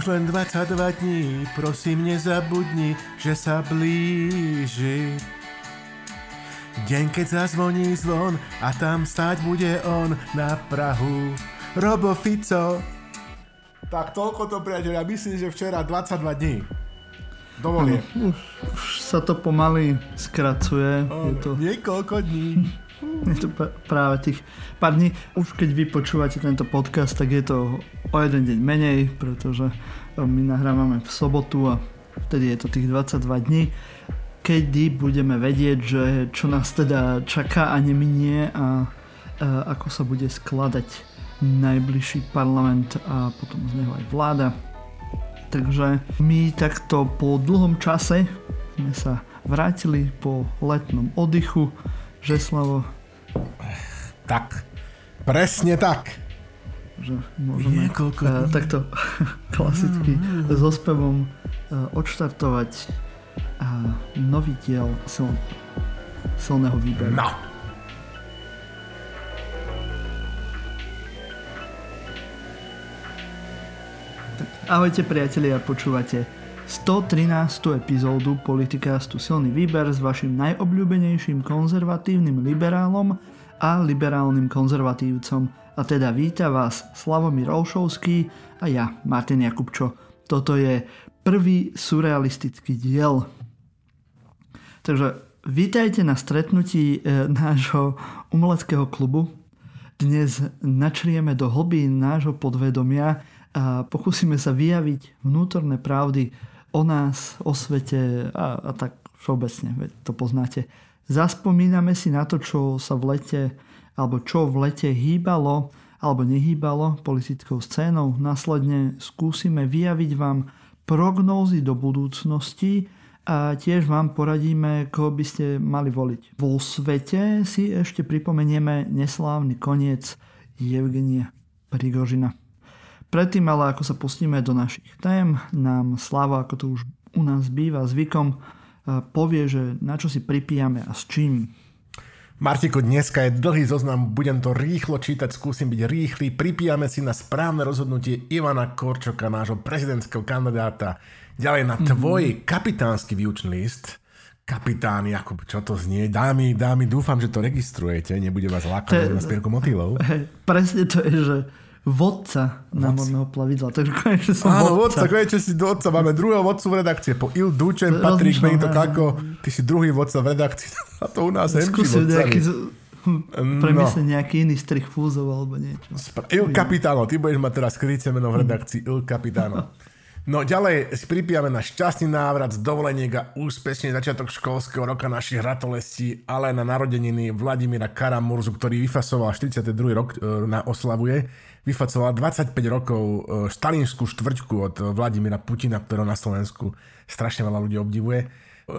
Už len 22 dní, prosím nezabudni, že sa blíži. Deň, keď zazvoní zvon a tam stať bude on na Prahu. Robo Fico. Tak toľko to, priateľ. Ja myslím, že včera 22 dní. Dovolie. Už, už sa to pomaly skracuje. Je to, Niekoľko dní. je to práve tých pár dní. Už keď vy počúvate tento podcast, tak je to o jeden deň menej, pretože my nahrávame v sobotu a vtedy je to tých 22 dní kedy budeme vedieť, že čo nás teda čaká a neminie a, a ako sa bude skladať najbližší parlament a potom z neho aj vláda. Takže my takto po dlhom čase sme sa vrátili po letnom oddychu. Žeslavo, Tak, presne tak. Že môžeme Niekoľko uh, takto klasicky so spevom uh, odštartovať uh, nový diel sil, silného výberu. No. Ahojte priatelia, počúvate 113. epizódu Politicastu Silný výber s vašim najobľúbenejším konzervatívnym liberálom a liberálnym konzervatívcom. A teda víta vás Slavomír Olšovský a ja, Martin Jakubčo. Toto je prvý surrealistický diel. Takže vítajte na stretnutí e, nášho umeleckého klubu. Dnes načrieme do hlbín nášho podvedomia a pokúsime sa vyjaviť vnútorné pravdy o nás, o svete a, a tak všeobecne, veď to poznáte. Zaspomíname si na to, čo sa v lete alebo čo v lete hýbalo alebo nehýbalo politickou scénou. Následne skúsime vyjaviť vám prognózy do budúcnosti a tiež vám poradíme, koho by ste mali voliť. Vo svete si ešte pripomenieme neslávny koniec Evgenia Prigožina. Predtým ale ako sa pustíme do našich tém, nám Slava, ako to už u nás býva zvykom, povie, že na čo si pripíjame a s čím. Martiko, dneska je dlhý zoznam, budem to rýchlo čítať, skúsim byť rýchly. Pripíjame si na správne rozhodnutie Ivana Korčoka, nášho prezidentského kandidáta. Ďalej na tvoj kapitánsky výučný list. Kapitán Jakub, čo to znie? Dámy, dámy, dúfam, že to registrujete, nebude vás lákať na spierku motýlov. Presne to je, že vodca námorného plavidla. Takže konečne som Áno, vodca. vodca, konečne si vodca. Máme druhého vodcu v redakcie. Po Il Dučen, Patrik Benito áno. Kako. Ty si druhý vodca v redakcii. A to u nás Skúsim nejaký. No. premyslieť nejaký iný strich fúzov alebo niečo. Spra- Il Capitano, ty budeš mať teraz skryté meno v redakcii Il Capitano. No ďalej si pripijame na šťastný návrat z dovoleniek a úspešný začiatok školského roka našich ratolestí, ale na narodeniny Vladimíra Karamurzu, ktorý vyfasoval 42. rok e, na oslavuje. Vyfacoval 25 rokov e, štalinskú štvrťku od Vladimíra Putina, ktorého na Slovensku strašne veľa ľudí obdivuje. E,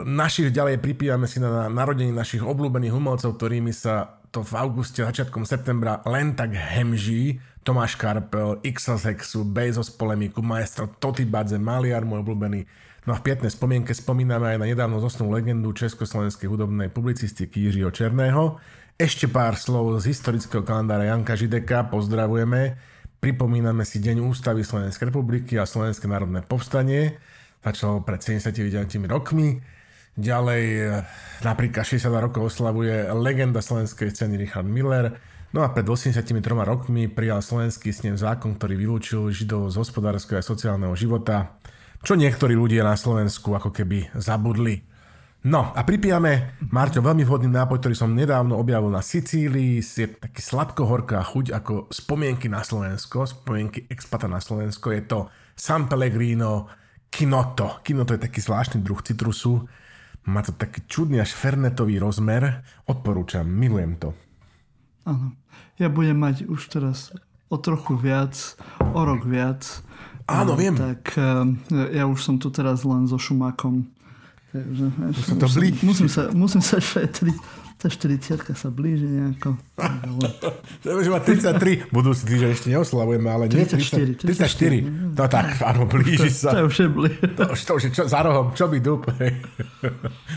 Našich ďalej pripívame si na narodení našich obľúbených umelcov, ktorými sa to v auguste, začiatkom septembra len tak hemží. Tomáš Karpel, XL Sexu, Bezos polemiku, maestro Toti Badze, Maliar, môj obľúbený. No a v pietnej spomienke spomíname aj na nedávno zosnú legendu československej hudobnej publicistiky Jiřího Černého. Ešte pár slov z historického kalendára Janka Žideka, pozdravujeme. Pripomíname si Deň ústavy Slovenskej republiky a Slovenské národné povstanie. Začalo pred 79 rokmi. Ďalej eh, napríklad 62 rokov oslavuje legenda slovenskej scény Richard Miller. No a pred 83 rokmi prijal slovenský snem zákon, ktorý vylúčil Židov z hospodárskeho a sociálneho života, čo niektorí ľudia na Slovensku ako keby zabudli. No a pripijame, Marťo, veľmi vhodný nápoj, ktorý som nedávno objavil na Sicílii. Je taký sladko-horká chuť ako spomienky na Slovensko, spomienky expata na Slovensko. Je to San Pellegrino Kinoto. Kinoto je taký zvláštny druh citrusu. Má to taký čudný až fernetový rozmer. Odporúčam, milujem to. Áno. Ja budem mať už teraz o trochu viac, o rok viac. Áno, No, viem. Tak eh, ja už som tu teraz len so šumákom. Takže, sa to blí. musím, sa, musím sa šetriť. tá 40 sa blíži nejako. To už má 33, budúci týždeň ešte neoslavujeme, ale 34, nie 34. 34. No tak, áno, blíži to, sa. To je už šebli. To, už- to už je čo, za rohom, čo by dup.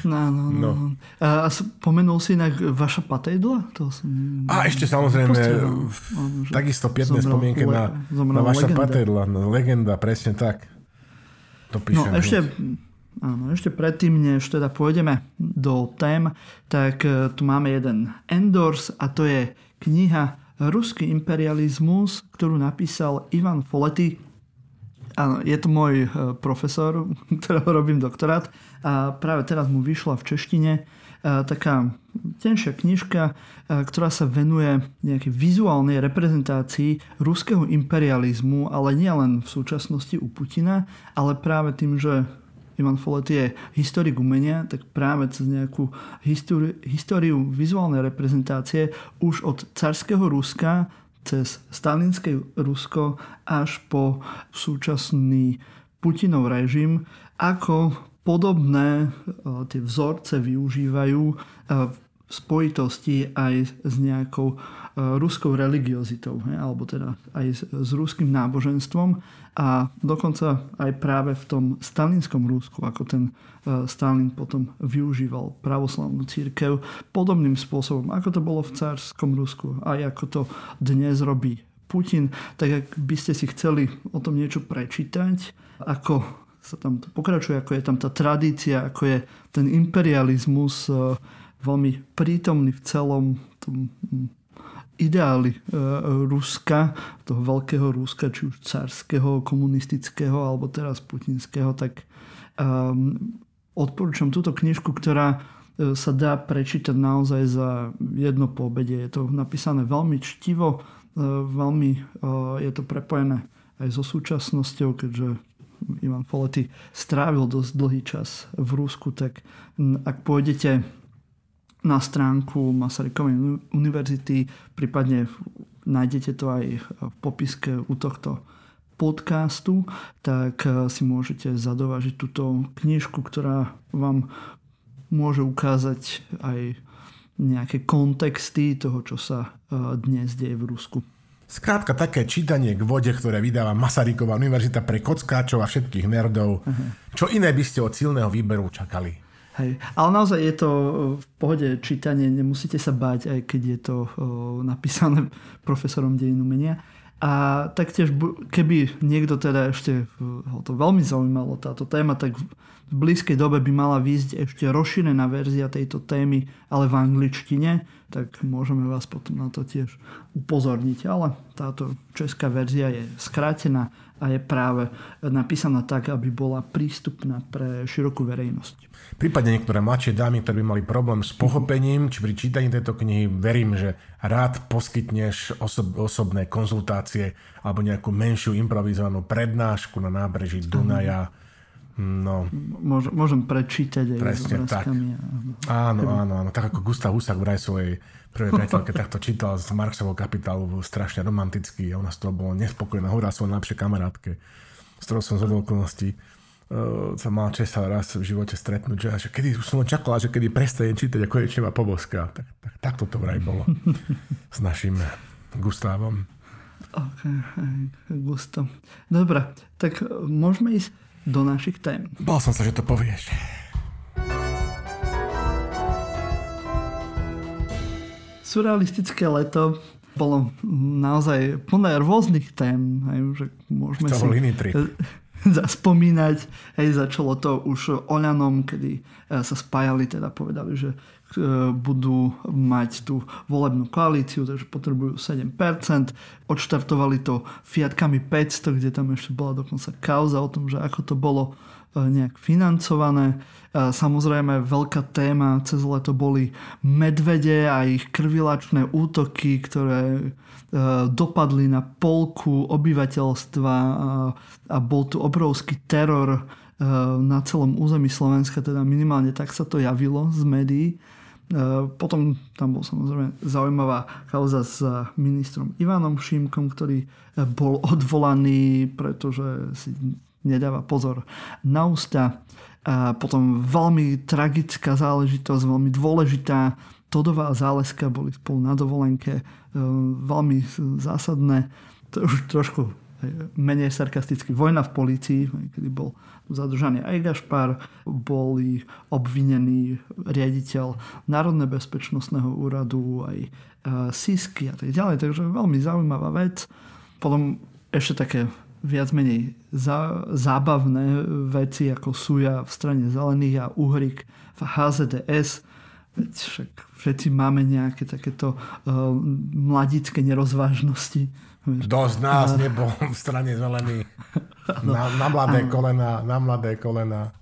No, no, no. No. no. A spomenul si inak vaša patejdla? To som... A ešte samozrejme, Áno, že takisto pietné spomienky na, na vaša legenda. patedla, na legenda, presne tak. To No píšem. ešte, hneď. Áno, ešte predtým, než teda pôjdeme do tém, tak e, tu máme jeden endorse a to je kniha Ruský imperializmus, ktorú napísal Ivan Folety. Áno, je to môj e, profesor, ktorého robím doktorát a práve teraz mu vyšla v češtine e, taká tenšia knižka, ktorá sa venuje nejakej vizuálnej reprezentácii ruského imperializmu, ale nie len v súčasnosti u Putina, ale práve tým, že Ivan Follett je historik umenia, tak práve cez nejakú históriu, históriu vizuálnej reprezentácie už od carského Ruska cez stalinské Rusko až po súčasný Putinov režim, ako podobné e, tie vzorce využívajú e, v spojitosti aj s nejakou ruskou religiozitou, alebo teda aj s, s ruským náboženstvom a dokonca aj práve v tom stalinskom Rusku, ako ten e, Stalin potom využíval pravoslavnú církev podobným spôsobom, ako to bolo v cárskom Rusku, aj ako to dnes robí Putin, tak ak by ste si chceli o tom niečo prečítať, ako sa tam to pokračuje, ako je tam tá tradícia, ako je ten imperializmus e, veľmi prítomný v celom tom ideáli e, Ruska, toho veľkého Ruska, či už carského, komunistického, alebo teraz putinského, tak um, odporúčam túto knižku, ktorá e, sa dá prečítať naozaj za jedno po obede. Je to napísané veľmi čtivo, e, veľmi je to prepojené aj so súčasnosťou, keďže Ivan Folety strávil dosť dlhý čas v Rusku, tak ak pôjdete na stránku Masarykovej uni- univerzity, prípadne nájdete to aj v popiske u tohto podcastu, tak eh, si môžete zadovažiť túto knižku, ktorá vám môže ukázať aj nejaké kontexty toho, čo sa eh, dnes deje v Rusku. Skrátka také čítanie k vode, ktoré vydáva Masaryková univerzita pre kockáčov a všetkých nerdov. Čo iné by ste od silného výberu čakali? Hej. Ale naozaj je to e, v pohode čítanie, nemusíte sa báť, aj keď je to o, napísané profesorom dejin umenia. A taktiež, keby niekto teda ešte e, ho to veľmi zaujímalo, táto téma, tak v blízkej dobe by mala výjsť ešte rozšírená verzia tejto témy, ale v angličtine, tak môžeme vás potom na to tiež upozorniť. Ale táto česká verzia je skrátená a je práve napísaná tak, aby bola prístupná pre širokú verejnosť. Prípadne niektoré mladšie dámy, ktoré by mali problém s pochopením, či pri čítaní tejto knihy, verím, že rád poskytneš osob, osobné konzultácie alebo nejakú menšiu improvizovanú prednášku na nábreží Dunaja. No, Môžem, môžem prečítať aj s Presne tak. obrázkami. a- áno, áno, áno. Tak ako Gustav Husák vraj svojej prvej priateľke takto čítal z Marxovho kapitálu, bol strašne romantický a ona z toho bola nespokojná. Hovorila svojej najlepšej kamarátke, s ktorou som z okolností uh, sa mal čest raz v živote stretnúť, že, že kedy už som čakala, že kedy prestanem čítať a konečne ma poboská. Tak, tak, tak toto vraj bolo s našim Gustavom. Ok, gusto. Dobre, tak e, môžeme ísť do našich tém. Bal som sa, že to povieš. Surrealistické leto bolo naozaj plné rôznych tém. Hej, že môžeme To si trip. zaspomínať. Hej, začalo to už Oľanom, kedy e, sa spájali, teda povedali, že e, budú mať tú volebnú koalíciu, takže potrebujú 7%. Odštartovali to Fiatkami 500, kde tam ešte bola dokonca kauza o tom, že ako to bolo nejak financované. Samozrejme veľká téma cez leto boli medvede a ich krvilačné útoky, ktoré e, dopadli na polku obyvateľstva a, bol tu obrovský teror e, na celom území Slovenska, teda minimálne tak sa to javilo z médií. E, Potom tam bol samozrejme zaujímavá kauza s ministrom Ivanom Šimkom, ktorý bol odvolaný, pretože si nedáva pozor na ústa. A potom veľmi tragická záležitosť, veľmi dôležitá, Todová a Záleska boli spolu na dovolenke, veľmi zásadné, to už trošku menej sarkasticky, vojna v polícii, kedy bol zadržaný aj Gašpar, boli obvinení riaditeľ Národného bezpečnostného úradu, aj SISky a tak ďalej, takže veľmi zaujímavá vec. Potom ešte také viac menej zá, zábavné veci ako Suja v strane zelených a Uhrik v HZDS. Veď však všetci máme nejaké takéto uh, mladické nerozvážnosti. Dosť nás a... nebol v strane zelený. Na, na mladé ano. kolena, na mladé kolena.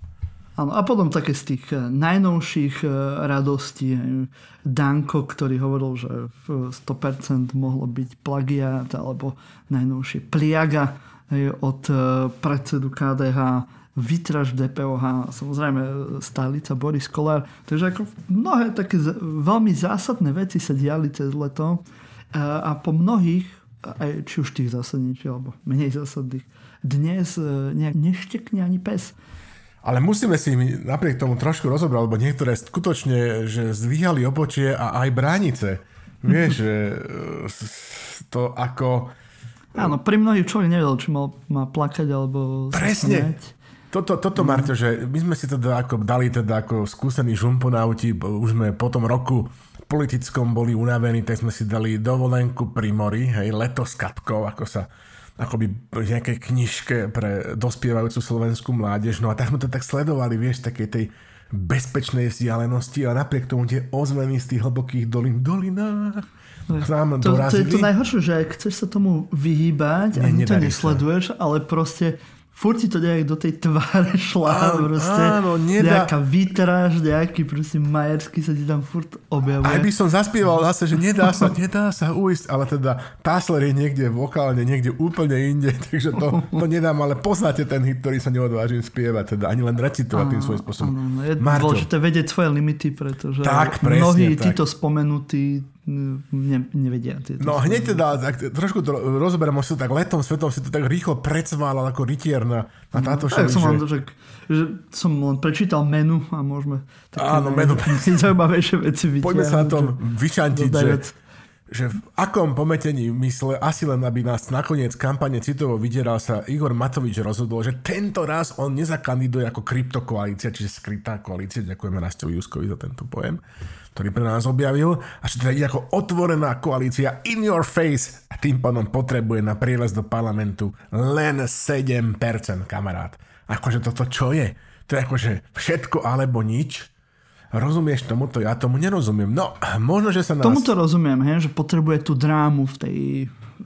Áno, a potom také z tých eh, najnovších eh, radostí. Danko, ktorý hovoril, že 100% mohlo byť plagiat, alebo najnovšie pliaga od eh, predsedu KDH, vytraž DPOH, samozrejme stálica Boris Kolár. Takže ako mnohé také veľmi zásadné veci sa diali cez leto a po mnohých, aj či už tých zásadnejších alebo menej zásadných, dnes nejak neštekne ani pes. Ale musíme si napriek tomu trošku rozobrať, lebo niektoré skutočne, že zdvíhali obočie a aj bránice. Vieš, že to ako... Áno, pri mnohých človek nevedel, či mal, má plakať alebo Presne. Toto, toto. Marto, že my sme si teda ako dali teda ako skúsení žumponauti, už sme po tom roku politickom boli unavení, tak sme si dali dovolenku pri mori, hej, leto s kapkou, ako sa akoby v nejakej knižke pre dospievajúcu slovenskú mládež. No a tak sme to tak sledovali, vieš, takej tej bezpečnej vzdialenosti a napriek tomu tie ozveny z tých hlbokých dolín, dolinách nám to, to je to najhoršie, že chceš sa tomu vyhýbať, ani to nesleduješ, sa. ale proste furt ti to nejak do tej tváre šla, áno, proste áno, nedá. nejaká výtraž, nejaký proste majerský sa ti tam furt objavuje. Aj by som zaspieval zase, že nedá sa, nedá sa uísť, ale teda Tassler je niekde vokálne, niekde úplne inde, takže to, to nedám, ale poznáte ten hit, ktorý sa neodvážim spievať, teda ani len recitovať tým svojím spôsobom. Áno, je Marťo. dôležité vedieť svoje limity, pretože tak, presne, mnohí tak. títo spomenutí ne, nevedia. Tieto no hneď teda, tak, trošku to rozoberám, si to tak letom svetom si to tak rýchlo predsválal ako rytier na, na no, táto no, šali, som, že... že, že som len prečítal menu a môžeme také Áno, menu. zaujímavejšie veci vidieť. Poďme sa na tom vyšantiť, že, že v akom pometení mysle, asi len aby nás nakoniec kampane citovo vydieral sa Igor Matovič rozhodol, že tento raz on nezakandiduje ako kryptokoalícia, čiže skrytá koalícia. Ďakujeme Rastovi Juskovi za tento pojem ktorý pre nás objavil a že teda ide ako otvorená koalícia in your face a tým pádom potrebuje na prieles do parlamentu len 7% kamarát. Akože toto čo je? To je akože všetko alebo nič. Rozumieš tomuto? Ja tomu nerozumiem. No, možno, že sa nás... Tomuto rozumiem, he, že potrebuje tú drámu v tej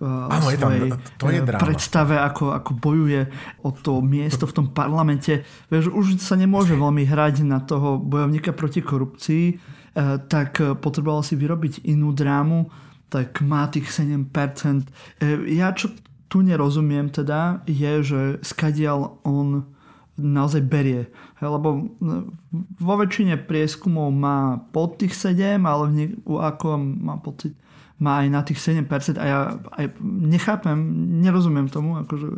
uh, Áno, je tam, to je dráma. predstave, ako, ako bojuje o to miesto v tom parlamente. Vieš, už sa nemôže veľmi hrať na toho bojovníka proti korupcii, Eh, tak eh, potreboval si vyrobiť inú drámu, tak má tých 7%. Eh, ja čo tu nerozumiem teda, je, že skadial on naozaj berie. Lebo vo väčšine prieskumov má pod tých 7, ale v nie, ako má pocit, má aj na tých 7% a ja aj nechápem, nerozumiem tomu, akože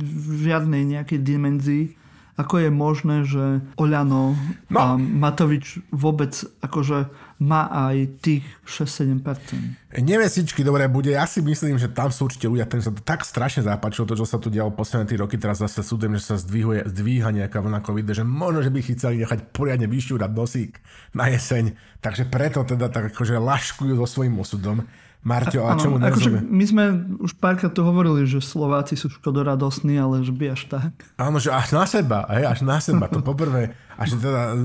v žiadnej nejakej dimenzii ako je možné, že Oľano no. a Matovič vôbec akože má aj tých 6-7%? Nevesičky, dobre, bude. Ja si myslím, že tam sú určite ľudia, ktorým sa to tak strašne zapáčilo, to, čo sa tu dialo posledné 3 roky, teraz zase súdem, že sa zdvihuje, zdvíha nejaká vlna COVID, že možno, že by chceli nechať poriadne vyšťúrať nosík na jeseň, takže preto teda tak akože laškujú so svojím osudom. Marťo, a čomu akože My sme už párkrát tu hovorili, že Slováci sú škodoradosní, ale že by až tak. Áno, že až na seba, hej, až na seba. To poprvé, až teda,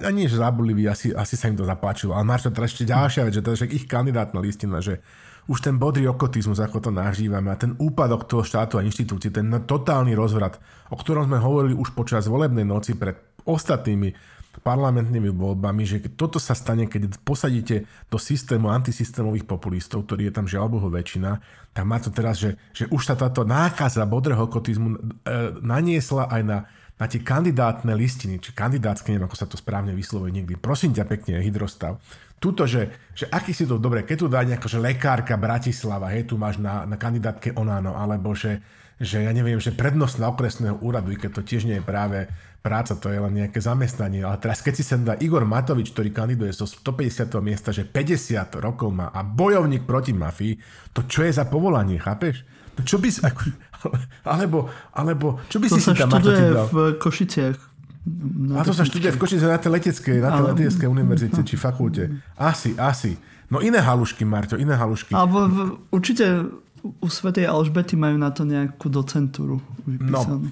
ani že zabudliví, asi, asi sa im to zapáčilo. Ale Marťo, teraz ešte ďalšia vec, že teda ich kandidátna listina, že už ten bodrý okotizmus, ako to nažívame a ten úpadok toho štátu a inštitúcií, ten totálny rozvrat, o ktorom sme hovorili už počas volebnej noci pred ostatnými parlamentnými voľbami, že toto sa stane, keď posadíte do systému antisystémových populistov, ktorý je tam žiaľ väčšina, tak má to teraz, že, že už sa táto nákaza bodrého kotizmu e, naniesla aj na, na tie kandidátne listiny, či kandidátske, neviem, ako sa to správne vyslovuje niekdy. Prosím ťa pekne, hydrostav. Tuto, že, že aký si to, dobre, keď tu dá nejaká, že lekárka Bratislava, hej, tu máš na, na kandidátke Onano, alebo že že ja neviem, že prednosť na okresného úradu, i keď to tiež nie je práve práca, to je len nejaké zamestnanie. Ale teraz keď si sem dá Igor Matovič, ktorý kandiduje zo 150. miesta, že 50 rokov má a bojovník proti mafii, to čo je za povolanie, chápeš? To čo by si, ako, alebo, alebo, čo by To si sa si tam študuje Matovič dal? v Košiciach. A to sa študuje v Košice na tej leteckej, na tej Ale- leteckej univerzite či fakulte. Asi, asi. No iné halušky, Marťo, iné halušky. Alebo v, určite u Svetej Alžbety majú na to nejakú docentúru vypísanú.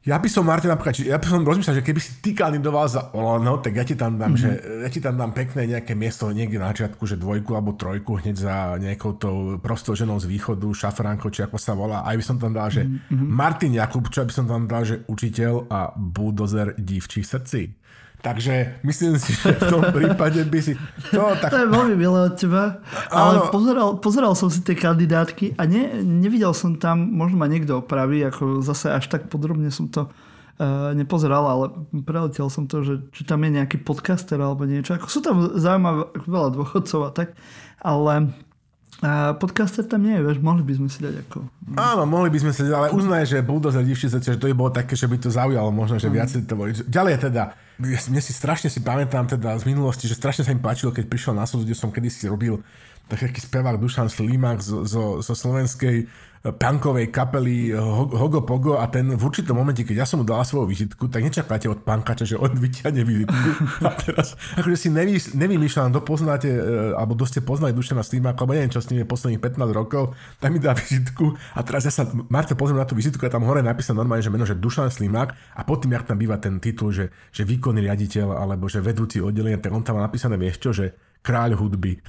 Ja by som, Martin, napríklad, ja by som rozmýšľal, že keby si ty kandidoval za Olano, tak ja ti tam dám, mm-hmm. že, ja ti tam dám pekné nejaké miesto niekde na začiatku, že dvojku alebo trojku hneď za nejakou tou prostou ženou z východu, šafránko, či ako sa volá. Aj by som tam dal, že mm-hmm. Martin Jakub, čo by som tam dal, že učiteľ a bulldozer dívčích srdcí. Takže myslím si, že v tom prípade by si... To, To tak, je veľmi milé od teba. Ale Áno. pozeral, pozeral som si tie kandidátky a ne, nevidel som tam, možno ma niekto opraví, ako zase až tak podrobne som to uh, nepozeral, ale preletel som to, že či tam je nejaký podcaster alebo niečo. Ako sú tam zaujímavé veľa dôchodcov a tak, ale uh, podcaster tam nie je, vieš, mohli by sme si dať ako... Áno, mohli by sme sa, ale uznaj, že bulldozer divší srdce, že to by bolo také, že by to zaujalo možno, že viac to bolo. Ďalej teda, ja si- mne si strašne si pamätám teda z minulosti, že strašne sa mi páčilo, keď prišiel na súd, kde som kedysi robil taký spevák Dušan Slimák zo, zo, zo slovenskej punkovej kapely Ho- Hogo Pogo a ten v určitom momente, keď ja som mu dala svoju vizitku, tak nečakáte od pankača, že on vyťahne vizitku. A teraz, akože si nevy, nevymýšľam, kto poznáte, e, alebo kto ste poznali Dušana Slimáka, alebo neviem, čo s ním je posledných 15 rokov, tak mi dá vizitku a teraz ja sa, Marta, pozriem na tú vizitku a tam hore napísané normálne, že meno, že Dušan Slimák a potom, jak tam býva ten titul, že, že výkonný riaditeľ alebo že vedúci oddelenia, tak on tam má napísané, vieš čo, že kráľ hudby.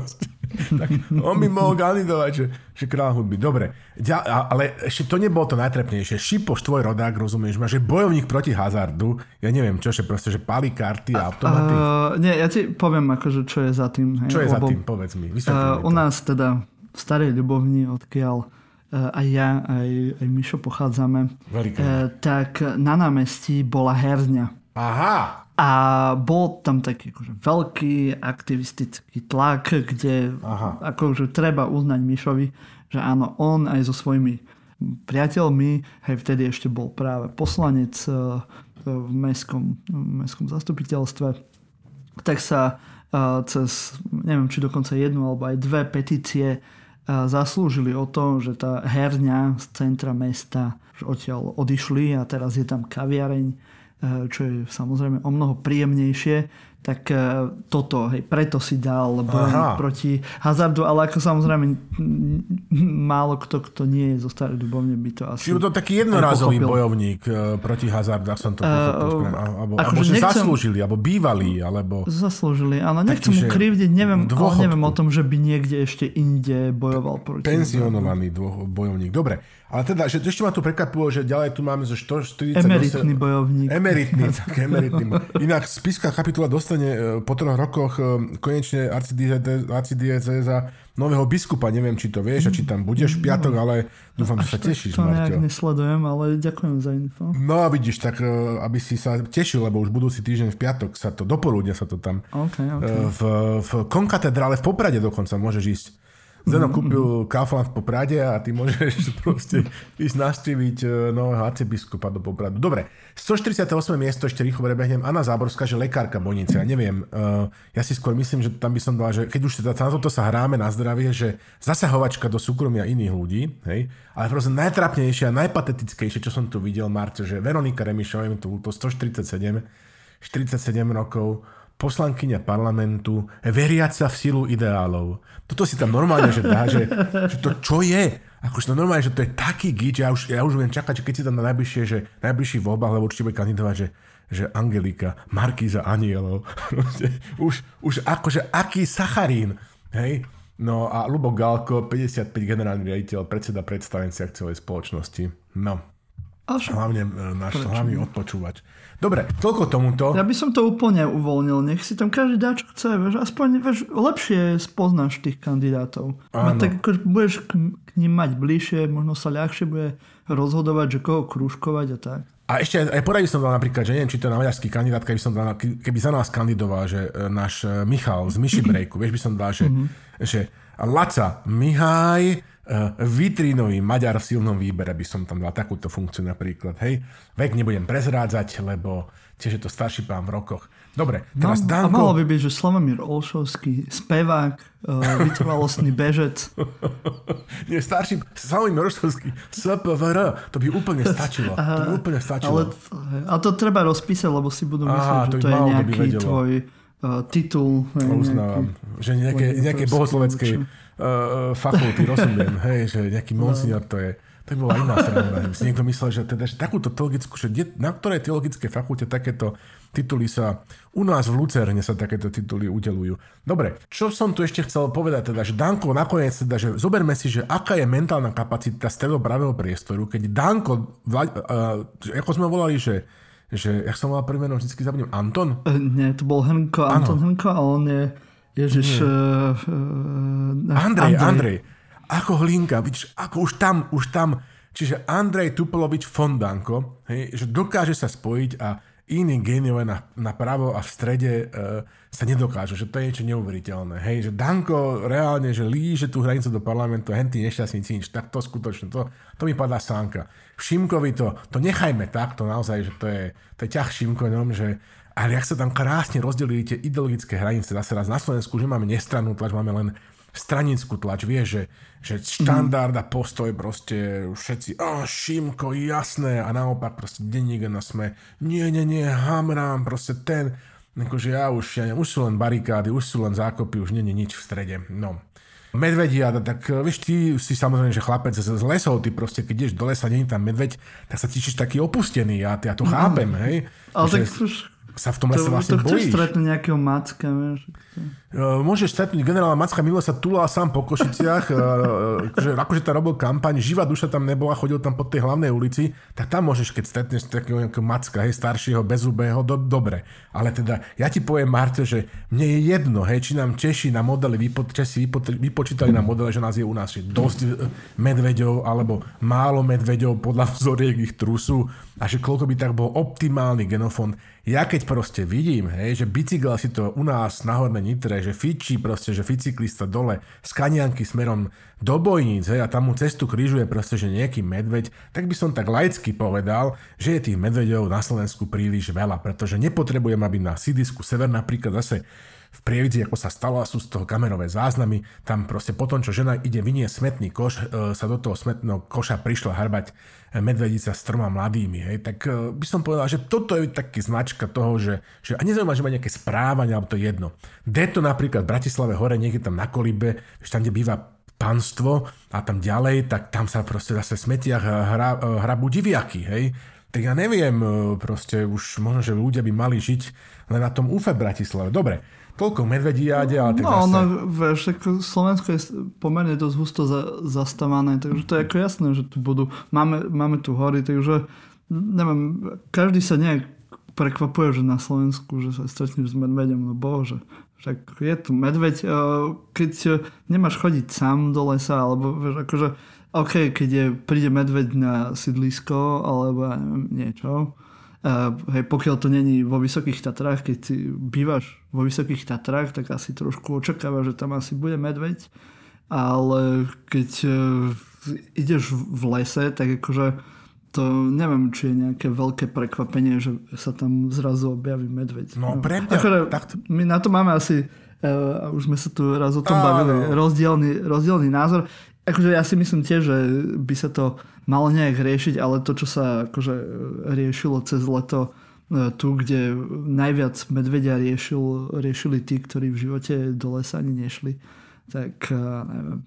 tak on by mohol kandidovať, že, že kráľ hudby. Dobre, Ďa, ale ešte to nebolo to najtrepnejšie. Šipoš, tvoj rodák, rozumieš ma, že bojovník proti hazardu, ja neviem čo, že proste, že palí karty a automaty. Uh, nie, ja ti poviem akože, čo je za tým. Hej, čo je za lebo- tým, povedz mi, Uh, u nás teda v Starej Ľubovni, odkiaľ uh, aj ja, aj, aj Mišo pochádzame, Veľká. uh, tak na námestí bola herňa. Aha, A bol tam taký akože veľký aktivistický tlak, kde Aha. akože treba uznať Mišovi, že áno, on aj so svojimi priateľmi, hej, vtedy ešte bol práve poslanec uh, v mestskom, v mestskom zastupiteľstve, tak sa uh, cez, neviem, či dokonca jednu alebo aj dve petície zaslúžili o to, že tá herňa z centra mesta že odtiaľ odišli a teraz je tam kaviareň, čo je samozrejme o mnoho príjemnejšie, tak uh, toto, hej, preto si dal Aha. proti hazardu, ale ako samozrejme málo kto, kto nie je zo Starej Dubovne by to asi... čiže to taký jednorázový pochopil. bojovník e, proti hazardu, ak som to pochopil. správne, alebo, akože alebo že nechcem- zaslúžili, alebo bývali, alebo... Zaslúžili, áno. Nechcem mu krivdiť, neviem, ale neviem o tom, že by niekde ešte inde bojoval proti. Penzionovaný dvo- bojovník. Dobre, ale teda, že ešte ma tu prekvapilo, že ďalej tu máme zo 148... Emeritný bojovník. Emeritný, tak emeritný. Inak spiská kapitula dostane e, po troch rokoch e, konečne arcidiecéza nového biskupa. Neviem, či to vieš a či tam budeš v piatok, ale dúfam, že sa tešíš, To nejak Marťo. nesledujem, ale ďakujem za info. No a vidíš, tak e, aby si sa tešil, lebo už budúci týždeň v piatok sa to, dopoludne sa to tam OK, OK. e, v, v konkatedrále v Poprade dokonca môžeš ísť. Zeno kúpil Kaufland v Poprade a ty môžeš proste ísť navštíviť e, nového arcibiskupa do Popradu. Dobre, 148. miesto ešte rýchlo prebehnem. Anna Záborská, že lekárka bolnice. Ja neviem, uh, ja si skôr myslím, že tam by som dala, že keď už teda na toto sa hráme na zdravie, že zasahovačka do súkromia iných ľudí, hej, ale proste najtrapnejšie a najpatetickejšie, čo som tu videl, Marce, že Veronika Remišová, je tu to 147, 47 rokov, poslankyňa parlamentu, veriaca v silu ideálov. Toto si tam normálne, že dá, že, že to čo je? Akože to normálne, že to je taký že ja už, ja už viem čakať, že keď si tam na najbližšie, že najbližších voľbách, lebo určite bude kandidovať, že, že Angelika, Markíza Anielov. Už, už akože aký sacharín. Hej? No a Lubo Galko, 55 generálny riaditeľ, predseda predstavenci akciovej spoločnosti. No, Však, hlavne e, náš hlavný odpočúvač. Dobre, toľko tomuto. ja by som to úplne uvoľnil. Nech si tam každý dá, čo chce. Vieš, aspoň vieš, lepšie spoznáš tých kandidátov. No, Áno. tak ako budeš k, k ním mať bližšie, možno sa ľahšie bude rozhodovať, že koho krúžkovať a tak. A ešte aj, poradí som dal napríklad, že neviem, či to je na maďarský kandidát, keby, som dal, keby za nás kandidoval, že e, náš e, Michal z Myši Breaku, vieš, by som dal, že, že Laca Mihaj, vitrínový Maďar v silnom výbere by som tam dal takúto funkciu napríklad. Hej, vek nebudem prezrádzať, lebo tiež je to starší pán v rokoch. Dobre, teraz no, Danko... A malo by byť, že Slavomír Olšovský, spevák, uh, vytrvalostný bežec. Nie, starší, Slavomír Olšovský, SPVR, to by úplne stačilo. Aha, to by úplne stačilo. Ale, a to treba rozpísať, lebo si budú myslieť, Aha, že to, to je nejaký tvoj uh, titul. Uznávam, nejaký, že nejaké, nejaké bohosloveckej uh, fakulty, rozumiem, hej, že nejaký monsignor to je. To by bola iná strana. Si niekto myslel, že, teda, že takúto teologickú, že na ktorej teologické fakulte takéto tituly sa, u nás v Lucerne sa takéto tituly udelujú. Dobre, čo som tu ešte chcel povedať, teda, že Danko nakoniec, teda, že zoberme si, že aká je mentálna kapacita stredopravého priestoru, keď Danko, Vla, uh, ako sme volali, že že, jak som mal prvý meno, vždycky zabudnem, Anton? Uh, nie, to bol Henko, Anton ano. Henko a on je, ježiš... Uh, uh, Andrej, Andrej. Andrej ako hlinka, vidíš, ako už tam, už tam. Čiže Andrej Tupelovič Fondanko, hej, že dokáže sa spojiť a iní géniové na, na pravo a v strede e, sa nedokážu, že to je niečo neuveriteľné. Hej, že Danko reálne, že líže tú hranicu do parlamentu, henty nešťastníci nič, tak to skutočne, to, to mi padá sánka. Šimkovi to, to nechajme tak, to naozaj, že to je, to je ťah Šimkoňom, že ale ak sa tam krásne rozdelili tie ideologické hranice, zase raz na Slovensku, že máme nestrannú tlač, máme len stranickú tlač, vieš, že, že štandard a postoj proste všetci, a oh, Šimko, jasné, a naopak proste denník na sme, nie, nie, nie, Hamrám, proste ten, akože ja už, ja už sú len barikády, už sú len zákopy, už nie je nič v strede, no. Medvedia, tak vieš, ty si samozrejme, že chlapec z, z lesov, ty proste, keď ideš do lesa, nie je tam medveď, tak sa cítiš taký opustený, ja, ja to chápem, hej. Ale že, tak už sa v tom lese to, vlastne to bojíš. Stretnúť nejakého macka, vieš. Môžeš stretnúť generála Macka, Milo sa tulal sám po Košiciach, že akože tam robil kampaň, živá duša tam nebola, chodil tam po tej hlavnej ulici, tak tam môžeš, keď stretneš takého nejakého Macka, hej, staršieho, bezubého, do, dobre. Ale teda, ja ti poviem, Marte, že mne je jedno, hej, či nám Češi na modeli, vypo, Česi vypo, vypočítali na modele, že nás je u nás že dosť e, medveďov, alebo málo medveďov podľa vzoriek ich trusu, a že koľko by tak bol optimálny genofond. Ja keď proste vidím, hej, že bicykel si to u nás na Hornej Nitre, že fičí proste, že ficyklista dole z Kanianky smerom do Bojníc, hej, a tam mu cestu krížuje proste, že nejaký medveď, tak by som tak laicky povedal, že je tých medveďov na Slovensku príliš veľa, pretože nepotrebujem, aby na sídisku Sever napríklad zase v Prievidzi, ako sa stalo, a sú z toho kamerové záznamy, tam proste potom, čo žena ide vynie smetný koš, e, sa do toho smetného koša prišla hrbať e, medvedica s troma mladými, hej, tak e, by som povedal, že toto je taký značka toho, že, že a nezaujíma, že má nejaké správanie, alebo to je jedno. Deto napríklad v Bratislave hore, niekde tam na kolibe, tam, kde býva panstvo a tam ďalej, tak tam sa proste zase v smetiach hra, hrabú diviaky, hej. Tak ja neviem, proste už možno, že ľudia by mali žiť len na tom UFE v Bratislave. Dobre, toľko medvedí jáde, ale tak No, zase... no, vieš, ako Slovensko je pomerne dosť husto za, zastavané, takže to je ako jasné, že tu budú, máme, máme tu hory, takže neviem, každý sa nejak prekvapuje, že na Slovensku, že sa stretneš s medvedom, no bože, však je tu medveď, keď nemáš chodiť sám do lesa, alebo vieš, akože, OK, keď je, príde medveď na sídlisko, alebo ja neviem, niečo, Uh, hej, pokiaľ to není vo Vysokých Tatrách, keď si bývaš vo Vysokých Tatrách, tak asi trošku očakáva, že tam asi bude medveď. Ale keď uh, ideš v lese, tak akože to neviem, či je nejaké veľké prekvapenie, že sa tam zrazu objaví medveď. No, pre mňa, akože, tak... My na to máme asi, uh, už sme sa tu raz o tom bavili, rozdielný, rozdielný názor. Akože ja si myslím tiež, že by sa to malo nejak riešiť, ale to, čo sa akože riešilo cez leto e, tu, kde najviac medvedia riešil, riešili tí, ktorí v živote do lesa ani nešli, tak e, neviem.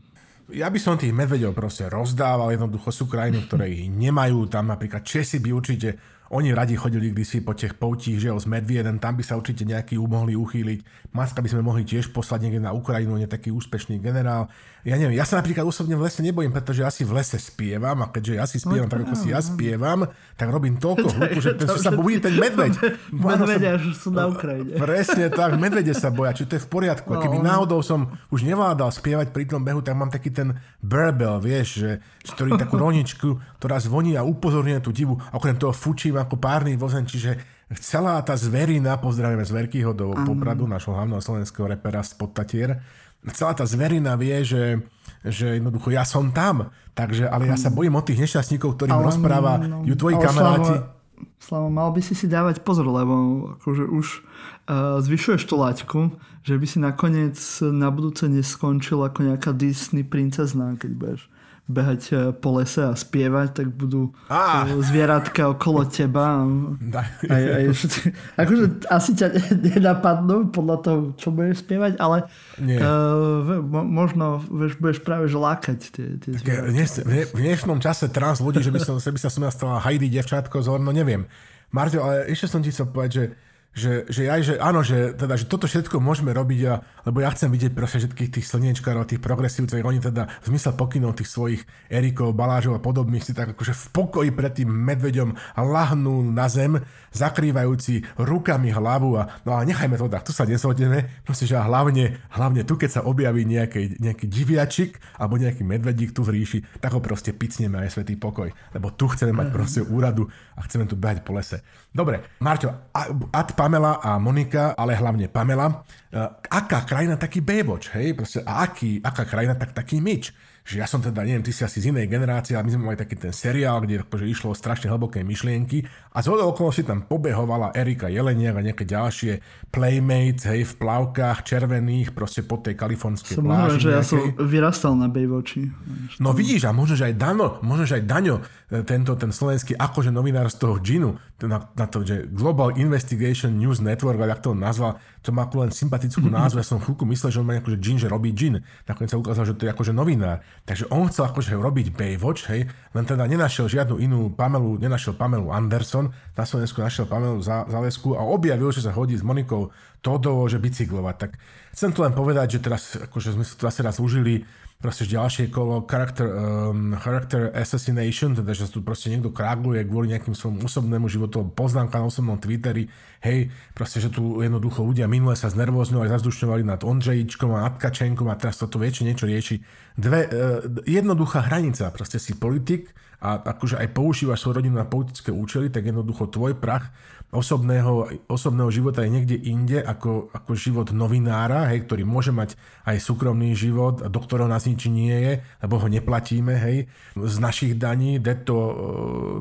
Ja by som tých medvedov proste rozdával, jednoducho sú krajiny, ktoré ich nemajú, tam napríklad Česi by určite oni radi chodili kdysi po těch poutích, že jo, z Medvieden, tam by sa určite nejaký mohli uchýliť. Macka by sme mohli tiež poslať niekde na Ukrajinu, on je taký úspešný generál. Ja neviem, ja sa napríklad osobne v lese nebojím, pretože ja si v lese spievam a keďže ja si spievam no, tak, ako si ja spievam, tak robím toľko hluku, že, ten, sa bojí ten medveď. Medvedia že sú na Ukrajine. Presne tak, medvede sa boja, či to je v poriadku. A keby no. náhodou som už nevládal spievať pri tom behu, tak mám taký ten burbel, vieš, že, že ktorý takú roničku, ktorá zvoní a upozorňuje tú divu. A okrem toho fučím ako párny vozen, čiže celá tá zverina, pozdravíme z Veľkýho do Popradu, našho hlavného slovenského repera z Podtatier, celá tá zverina vie, že, že jednoducho ja som tam, takže, ale ja sa bojím o tých nešťastníkov, ktorým Ale, rozpráva no, ju tvoji kamaráti. Slavo, mal by si si dávať pozor, lebo akože už uh, zvyšuješ tú laťku, že by si nakoniec na budúce neskončil ako nejaká Disney princezná, keď budeš behať eh, po lese a spievať, tak budú eh, zvieratka okolo teba. Aj, aj, akože asi ťa nenapadnú podľa toho, čo budeš spievať, ale Nie. uh, možno vieš, budeš práve že lákať tie, tie dnes- v dnešnom čase trans ľudí, že by som, by sa som ja stala Heidi, devčátko, zor, no neviem. Marťo, ale ešte som ti chcel povedať, že že, že aj, že áno, že, teda, že toto všetko môžeme robiť, a, lebo ja chcem vidieť proste všetkých tých slniečkárov, tých progresívcov, oni teda v zmysle pokynov tých svojich Erikov, Balážov a podobných si tak akože v pokoji pred tým medveďom lahnú na zem, zakrývajúci rukami hlavu a no ale nechajme to tak, tu sa nezhodneme, proste, že a hlavne, hlavne tu, keď sa objaví nejaký, nejaký diviačik alebo nejaký medvedík tu v ríši, tak ho proste picneme aj svetý pokoj, lebo tu chceme mať proste úradu a chceme tu behať po lese. Dobre, Marťo, a- Ad Pamela a Monika, ale hlavne Pamela, e, aká krajina taký Baywatch, hej? Proste, a aký, aká krajina tak taký myč? Že ja som teda, neviem, ty si asi z inej generácie, ale my sme mali taký ten seriál, kde akože išlo o strašne hlboké myšlienky a z hodou okolností tam pobehovala Erika Jeleniak a nejaké ďalšie playmates, hej, v plavkách červených, proste po tej kalifornskej Som pláži. možno, že ja som vyrastal na Baywatchi. No vidíš, a možno, že aj Dano, možno, že aj Daňo, e, tento, ten slovenský akože novinár z toho to na, na to, že Global Investigation News Network, ale jak to on nazval, to má len sympatickú názvu, ja som chvíľku myslel, že on má akože Gin, že robí Gin. Nakoniec sa ukázalo, že to je akože novinár. Takže on chcel akože robiť Baywatch, hej, len teda nenašiel žiadnu inú Pamelu, nenašiel Pamelu Anderson, na Slovensku našiel Pamelu Za- Zalesku a objavil, že sa hodí s Monikou Todovo, že bicyklovať. Tak chcem tu len povedať, že teraz akože sme si zase raz užili, proste ďalšie kolo character, um, character assassination, teda že tu proste niekto krágluje kvôli nejakým svojmu osobnému životu, poznámka na osobnom Twitteri, hej, proste, že tu jednoducho ľudia minule sa znervozňovali, zazdušňovali nad Ondřejičkom a Atkačenkom a teraz toto väčšie niečo rieši. Dve, uh, jednoduchá hranica, proste si politik a akože aj používaš svoju rodinu na politické účely, tak jednoducho tvoj prach osobného, osobného života je niekde inde ako, ako život novinára, hej, ktorý môže mať aj súkromný život, do ktorého nás nič nie je, lebo ho neplatíme, hej, z našich daní, to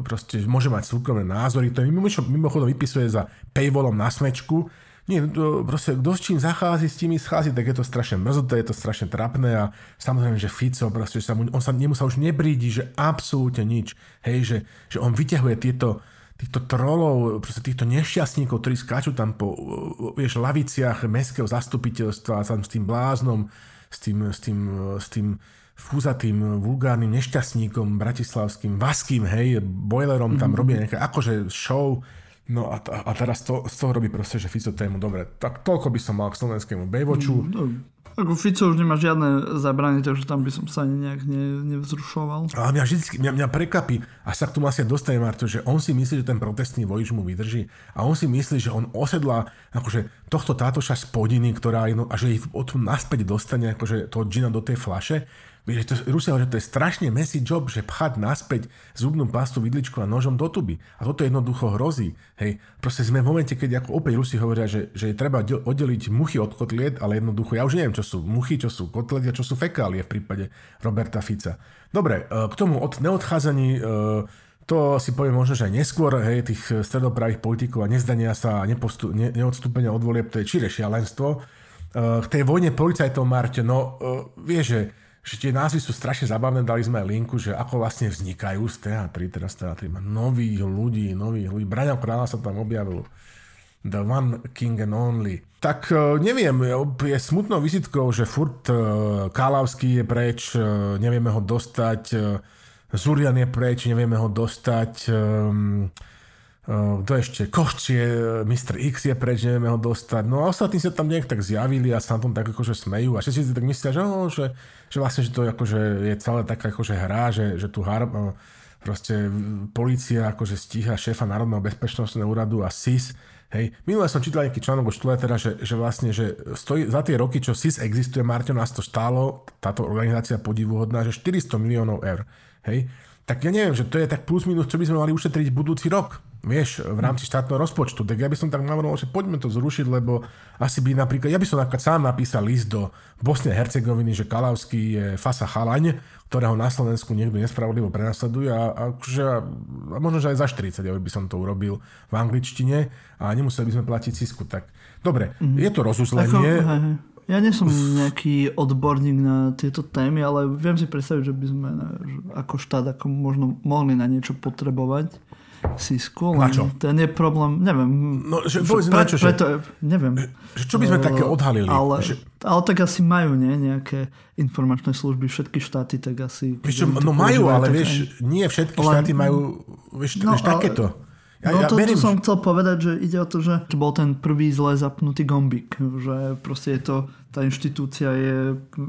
proste môže mať súkromné názory, to mimo, mimochodom vypisuje za paywallom na smečku, nie, to proste, kto s čím zachází, s tými schází, tak je to strašne mrzuté, je to strašne trapné a samozrejme, že Fico, proste, že sa mu, on sa, nemu sa už nebrídi, že absolútne nič, hej, že, že on vyťahuje tieto, týchto trolov, proste týchto nešťastníkov, ktorí skáču tam po, vieš, laviciach mestského zastupiteľstva, tam s tým bláznom, s tým, s tým, s tým fúzatým, vulgárnym nešťastníkom bratislavským, vaským, hej, boilerom tam mm-hmm. robí nejaké akože show, No a, a teraz to, z toho robí proste, že Fico tému, dobre, tak toľko by som mal k slovenskému Baywatchu. No, ako Fico už nemá žiadne zabranie, takže tam by som sa ani nejak ne, nevzrušoval. Ale mňa vždy, mňa, mňa prekapí, a sa k tomu asi dostane Marto, že on si myslí, že ten protestný volič mu vydrží a on si myslí, že on osedlá akože tohto tátoša spodiny, ktorá je, no, a že ich potom naspäť dostane akože toho džina do tej flaše. Vieš, to, Rusia, že to je strašne messy job, že pchať naspäť zubnú pastu, vidličku a nožom do tuby. A toto jednoducho hrozí. Hej. Proste sme v momente, keď ako opäť Rusi hovoria, že, že je treba oddeliť muchy od kotliet, ale jednoducho ja už neviem, čo sú muchy, čo sú kotliet a čo sú fekálie v prípade Roberta Fica. Dobre, k tomu od neodchádzaní to si poviem možno, že aj neskôr, hej, tých stredopravých politikov a nezdania sa a nepostu, ne, neodstúpenia od volieb, to je čire šialenstvo. K tej vojne policajtov, Marte, no vieš, že že tie názvy sú strašne zabavné, dali sme aj linku, že ako vlastne vznikajú z teatry, teraz teatry má nových ľudí, nových ľudí. Braňa Kráľa sa tam objavil. The One King and Only. Tak neviem, je smutnou vizitkou, že furt Kálavský je preč, nevieme ho dostať, Zurian je preč, nevieme ho dostať, kto ešte, Koščie, Mr. X je preč, nevieme ho dostať. No a ostatní sa tam nejak tak zjavili a sa na tom tak akože smejú a všetci si tak myslia, že, oh, že, že vlastne, že to akože je celé taká akože hra, že, že tu har, proste policia akože stíha šéfa Národného bezpečnostného úradu a SIS. Hej, minule som čítal nejaký článok o štúle, teda, že, že vlastne, že stojí, za tie roky, čo SIS existuje, Marťo, nás to stálo, táto organizácia podivuhodná, že 400 miliónov eur. Hej, tak ja neviem, že to je tak plus minus, čo by sme mali ušetriť budúci rok vieš, v rámci štátneho rozpočtu. Tak ja by som tak navrhol, že poďme to zrušiť, lebo asi by napríklad, ja by som napríklad sám napísal list do Bosne a Hercegoviny, že Kalavský je fasa chalaň, ktorého na Slovensku niekto nespravodlivo prenasleduje a, a, že, a možno, že aj za 40 eur by som to urobil v angličtine a nemuseli by sme platiť cisku. Tak dobre, mm-hmm. je to rozuzlenie. Ako, ja nie som nejaký odborník na tieto témy, ale viem si predstaviť, že by sme ako štát ako možno mohli na niečo potrebovať Cisco, len čo? ten je problém, neviem. No, že, povedz pre, na čo, preto, že, neviem. Čo by sme uh, také odhalili? Ale, že... ale tak asi majú, nie? Nejaké informačné služby, všetky štáty tak asi... Vieš čo, no majú, ale vieš, aj... nie všetky štáty majú, vieš, no, vieš takéto. Ale, ja, no ja to, beriem, to som chcel povedať, že ide o to, že to bol ten prvý zle zapnutý gombík, že proste je to, tá inštitúcia je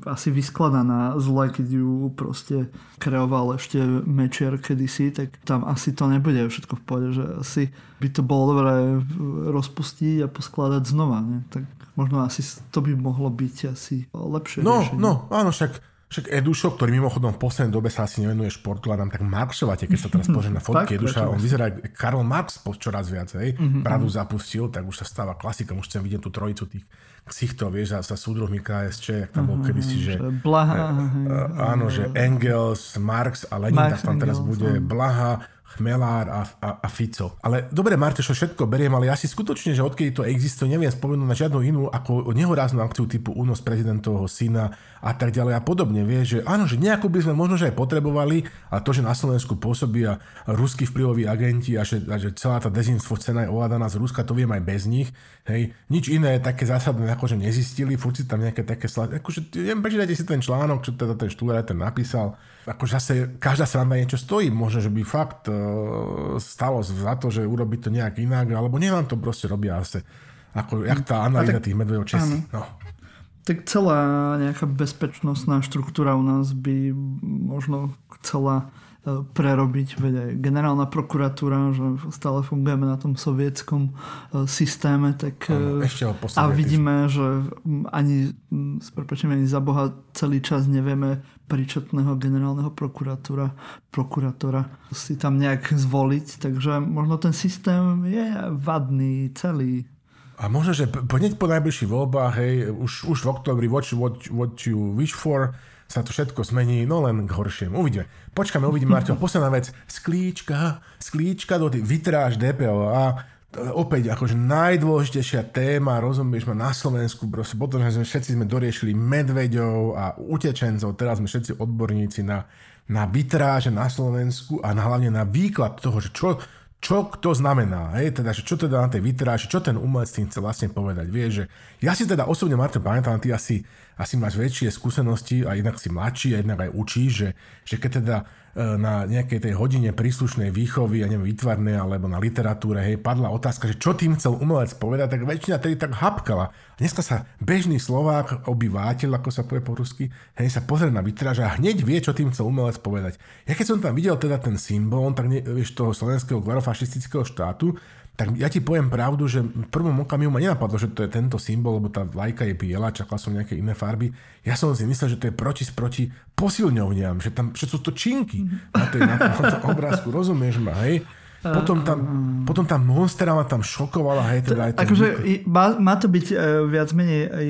asi vyskladaná zle, keď ju proste kreoval ešte Mečiar kedysi, tak tam asi to nebude všetko v pohode, že asi by to bolo dobré rozpustiť a poskladať znova, ne? tak možno asi to by mohlo byť asi lepšie No, riešenie. no, áno, však však Edušo, ktorý mimochodom v poslednej dobe sa asi nevenuje športu, ale nám tak Marxovate, keď sa teraz pozrie na fotky Eduša, on vyzerá Karl Marx čoraz viac, hej. Mm-hmm. Bradu zapustil, tak už sa stáva klasikom, už chcem vidieť tú trojicu tých ksichtov, vieš, a sa súdruhmi KSČ, jak tam bol kedysi, že... Blaha. Áno, že Engels, Marx a Lenin, tak tam teraz bude Blaha, Chmelár a, a, a Fico. Ale dobre, Martešo, všetko beriem, ale ja si skutočne, že odkedy to existuje, neviem spomenúť na žiadnu inú ako nehoráznú akciu typu únos prezidentovho syna a tak ďalej a podobne. Vieš, že áno, že nejako by sme možno že aj potrebovali, a to, že na Slovensku pôsobia ruskí vplyvoví agenti a že, a že celá tá dezinfo scéna je ovládaná z Ruska, to viem aj bez nich. Hej, nič iné také zásadné, ako že nezistili, furt tam nejaké také. Akože, neviem, prečítajte si ten článok, čo teda ten Štúler ten napísal ako zase každá sranda niečo stojí. Možno, že by fakt uh, stalo za to, že urobiť to nejak inak, alebo nie nám to proste robia zase. Ako, jak tá analýza tých medvedov česí. No. Tak celá nejaká bezpečnostná štruktúra u nás by možno chcela E, prerobiť. Veď aj generálna prokuratúra, že stále fungujeme na tom sovietskom e, systéme, tak ano, ešte ho a vidíme, že ani, s ani za Boha celý čas nevieme príčetného generálneho prokuratúra, prokurátora si tam nejak zvoliť, takže možno ten systém je vadný celý. A možno, že hneď po najbližších voľbách, hej, už, už v oktobri what, what, what you wish for, sa to všetko zmení, no len k horšiemu. Uvidíme. Počkáme, uvidíme, Marťo. Posledná vec. Sklíčka, sklíčka do tých, vytráž DPO a opäť akože najdôležitejšia téma, rozumieš ma, na Slovensku, proste potom, že sme všetci sme doriešili medveďov a utečencov, teraz sme všetci odborníci na, na vytráže na Slovensku a na, hlavne na výklad toho, že čo, čo to znamená, hej, teda, že čo teda na tej vytráži, čo ten umelec tým chce vlastne povedať, vieš, že ja si teda osobne, Marto, pamätám, ty asi asi máš väčšie skúsenosti a jednak si mladší a jednak aj učíš, že, že keď teda e, na nejakej tej hodine príslušnej výchovy, ja neviem, výtvarnej alebo na literatúre, hej, padla otázka, že čo tým chcel umelec povedať, tak väčšina tedy tak hapkala. Dneska sa bežný Slovák, obyvateľ, ako sa povie po rusky, hej, sa pozrie na vytráž a hneď vie, čo tým chcel umelec povedať. Ja keď som tam videl teda ten symbol, tak nie, vieš, toho slovenského glorofašistického štátu, tak ja ti poviem pravdu, že v prvom okamihu ma nenapadlo, že to je tento symbol, lebo tá vlajka je biela, čakal som nejaké iné farby. Ja som si myslel, že to je proti sproti posilňovniam, že tam že sú to činky na, tej, na, na tom obrázku, rozumieš ma, hej? Potom tam, potom tá Monstera ma tam šokovala, hej, teda aj akože má, má to byť uh, viac menej aj,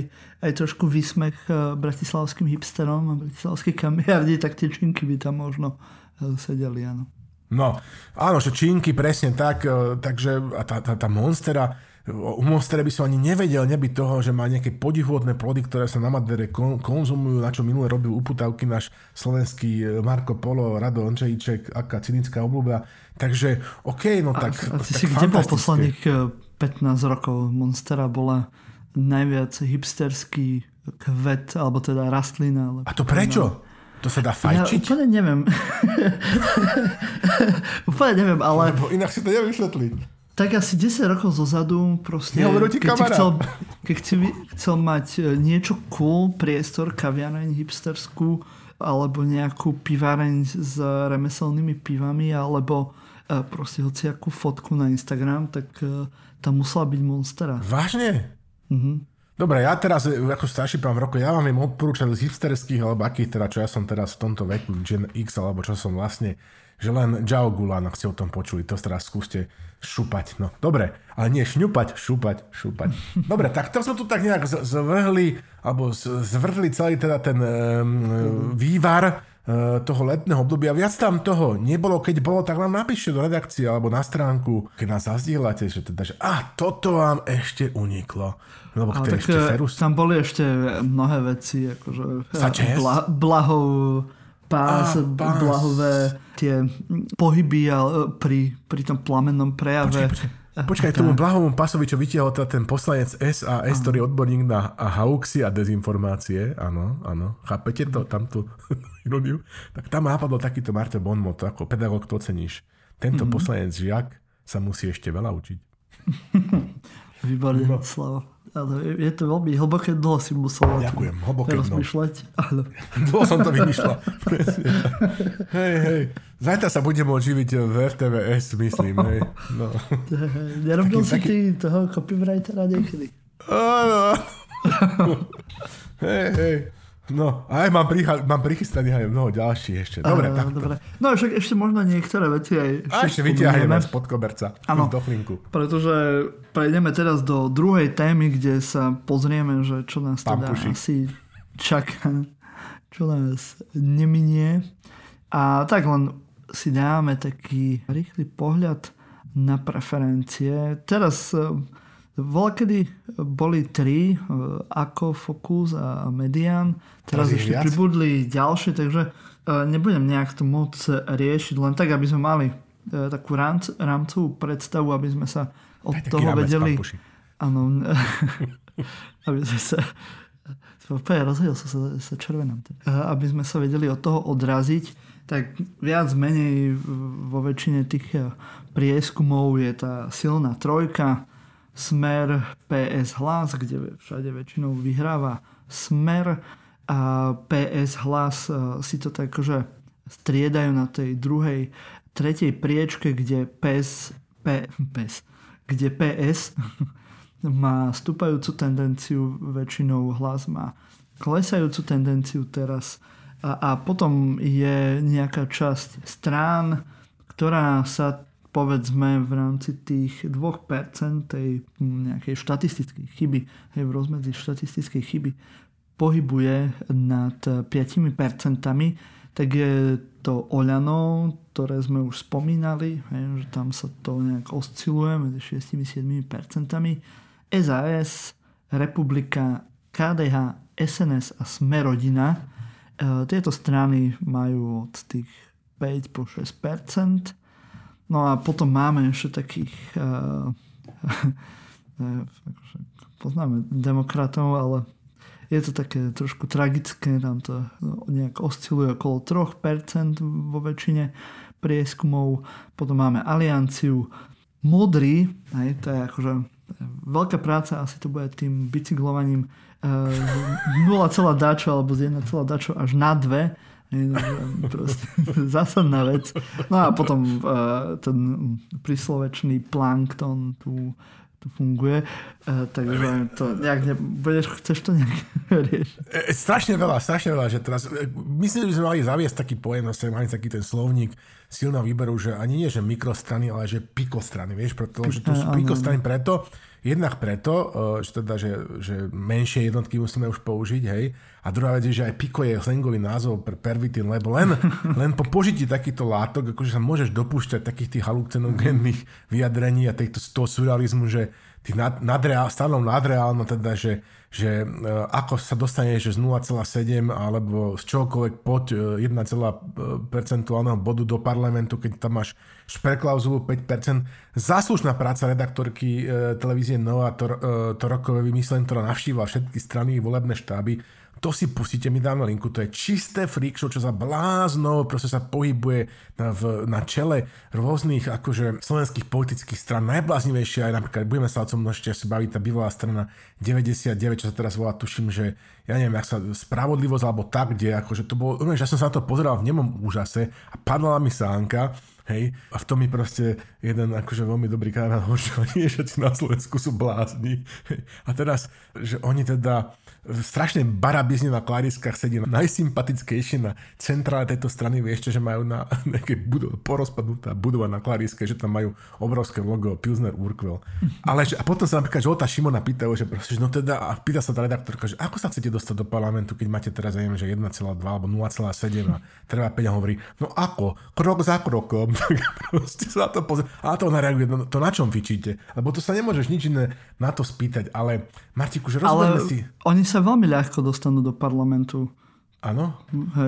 aj trošku výsmech uh, bratislavským hipsterom a bratislavskej kamiardi, tak tie činky by tam možno uh, sedeli, áno. No, áno, že činky, presne tak, e, takže a tá, tá, tá Monstera, u Monstera by som ani nevedel nebyť toho, že má nejaké podivuhodné plody, ktoré sa na Madere kon, konzumujú, na čo minule robil uputavky náš slovenský e, Marko Polo, Rado Ončejíček, aká cynická obľúba. Takže, OK, no tak, a, a ty tak si kde bol posledných 15 e, rokov? Monstera bola najviac hipsterský kvet, alebo teda rastlina. A to prečo? To sa dá fajčiť? Ja úplne neviem. úplne neviem, ale... Lebo inak si to nevysvetliť. Tak asi 10 rokov zozadu proste, keď, chcel, keď si chcel mať e, niečo cool, priestor, kaviareň hipsterskú, alebo nejakú piváreň s remeselnými pivami, alebo e, proste hociakú fotku na Instagram, tak e, tam musela byť Monstera. Vážne? Mhm. Dobre, ja teraz, ako starší pán v roku, ja vám viem odporúčať z hipsterských, alebo akých teda, čo ja som teraz v tomto veku, Gen X, alebo čo som vlastne, že len Jao Gulan, ak ste o tom počuli, to teraz skúste šupať. No, dobre, ale nie šňupať, šupať, šupať. Dobre, tak to sme tu tak nejak zvrhli, alebo zvrhli celý teda ten um, vývar toho letného obdobia. Viac tam toho nebolo, keď bolo, tak nám napíšte do redakcie alebo na stránku, keď nás zazdieľate, že teda, že a toto vám ešte uniklo. Lebo Ale tak ešte e, Ferus... tam boli ešte mnohé veci, akože bla, blahov pás, a, pás. blahové tie pohyby pri, pri tom plamennom prejave. Počkej, počkej. Počkaj, tomu blahovom pasovi, čo vytiahol teda ten poslanec SAS, ktorý je odborník na hauxy a dezinformácie, áno, áno, chápete to, tamto ironiu? Tak tam nápadlo takýto Marte Bonmot, ako pedagóg to ceníš. Tento mm-hmm. poslanec Žiak sa musí ešte veľa učiť. Výborné, no. Slavo. Ale je to veľmi hlboké dno si musel Ďakujem, hlboké dno. rozmýšľať. Áno. Dlho som to vymýšľal. hej, hej. Zajtra sa budem môcť živiť v RTVS, myslím. Hej. No. Nerobil taký, si taký... ty toho copywritera niekedy? Áno. hej, hej. No, aj mám, pricha- mám prichystaných aj mnoho ďalších ešte. Dobre, tak. Dobre. No však ešte možno niektoré veci aj A ešte vyťahneme spod koberca. Áno, pretože prejdeme teraz do druhej témy, kde sa pozrieme, že čo nás teda Pampuši. asi čaká, čo nás neminie. A tak len si dáme taký rýchly pohľad na preferencie. Teraz Volkedy boli tri, e, ako Focus a Median. Teraz ešte viac? pribudli ďalšie, takže e, nebudem nejak to moc riešiť, len tak, aby sme mali e, takú rámc, rámcovú predstavu, aby sme sa od Aj toho vedeli... Áno, aby sme sa... Úplne rozhodil som sa, sa červenám. Aby sme sa vedeli od toho odraziť, tak viac menej vo väčšine tých prieskumov je tá silná trojka, Smer PS hlas, kde všade väčšinou vyhráva Smer. A PS hlas e, si to tak že striedajú na tej druhej, tretej priečke, kde PS, P, PS, kde PS má stúpajúcu tendenciu, väčšinou hlas má klesajúcu tendenciu teraz. A, a potom je nejaká časť strán, ktorá sa povedzme v rámci tých 2% tej nejakej štatistickej chyby, hej, v rozmedzi štatistickej chyby pohybuje nad 5%, tak je to Oľano, ktoré sme už spomínali, hej, že tam sa to nejak osciluje medzi 6-7%. SAS, Republika, KDH, SNS a Smerodina. E, tieto strany majú od tých 5 po 6 No a potom máme ešte takých uh, poznáme demokratov, ale je to také trošku tragické, tam to nejak osciluje okolo 3% vo väčšine prieskumov. Potom máme alianciu modrý, aj, to je akože veľká práca, asi to bude tým bicyklovaním uh, 0, dačo alebo z 1, dačo až na 2 Proste, zásadná vec. No a potom uh, ten príslovečný plankton tu, tu funguje. Uh, takže to nejak ne, budeš, chceš to nejak riešiť? E, strašne veľa, strašne veľa. Že teraz, myslím, že sme mali zaviesť taký pojem, že mali taký ten slovník silného výberu, že ani nie, že mikrostrany, ale že pikostrany, vieš, pretože tu sú pikostrany preto, Jednak preto, e, že, teda, že, že menšie jednotky musíme už použiť, hej. A druhá vec je, že aj piko je slangový názov pre pervitín, lebo len, len po požití takýchto látok, akože sa môžeš dopúšťať takých tých halucinogénnych vyjadrení a týchto, toho surrealizmu, že tých nad, nadreál, stanov nadreálno, teda, že, že e, ako sa dostane že z 0,7 alebo z čokoľvek pod 1, e, percentuálneho bodu do parlamentu, keď tam máš šperklauzulu 5%. Záslušná práca redaktorky e, televízie Nova to, Torokové vymyslenie, ktorá navštívila všetky strany volebné štáby, to si pustíte, mi dáme linku, to je čisté freak show, čo za blázno proste sa pohybuje na, v, na čele rôznych akože slovenských politických stran. Najbláznivejšie aj napríklad, budeme sa o tom ešte asi baviť, tá bývalá strana 99, čo sa teraz volá, tuším, že ja neviem, jak sa spravodlivosť alebo tak, kde akože to bolo, ja som sa na to pozeral v nemom úžase a padla mi sánka Hej, a v tom mi proste jeden akože veľmi dobrý kamarát hovorí, že oni všetci na Slovensku sú blázni. Hej. A teraz, že oni teda strašne barabizne na klariskách sedí najsympatickejšie na centrále tejto strany, vieš, že majú na nejaké budova, porozpadnutá budova na klariske, že tam majú obrovské logo Pilsner Urquell. Ale že, a potom sa napríklad Žolta Šimona pýtajú, že proste, no teda, a pýta sa tá redaktorka, že ako sa chcete dostať do parlamentu, keď máte teraz, neviem, že 1,2 alebo 0,7 a treba 5 a hovorí, no ako, krok za krokom, proste sa to pozrie. A to ona reaguje, no to na čom fičíte? Lebo to sa nemôžeš nič iné na to spýtať, ale Martiku, že rozumieme si... oni sa veľmi ľahko dostanú do parlamentu. Áno?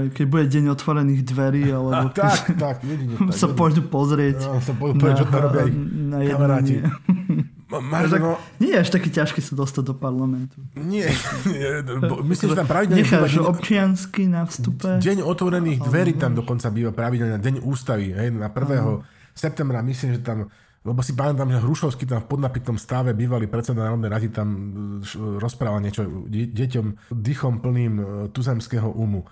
Keď bude deň otvorených dverí, alebo A, tak, tak, jedine, tak, sa pôjdu pozrieť. No, sa pôjdu pozrieť, čo to robia ich na kamaráti. jednanie. Máš, Tak no, nie je až taký ťažké sa dostať do parlamentu. nie, myslím, že tam pravidelne Necháš deň, občiansky na vstupe. deň otvorených dverí tam dokonca býva pravidelne, deň ústavy, hej, na 1. septembra, myslím, že tam lebo si pamätám, že Hrušovský tam v podnapitom stave bývalý predseda Národnej rady tam e, rozprával niečo de- deťom dychom plným e, tuzemského umu.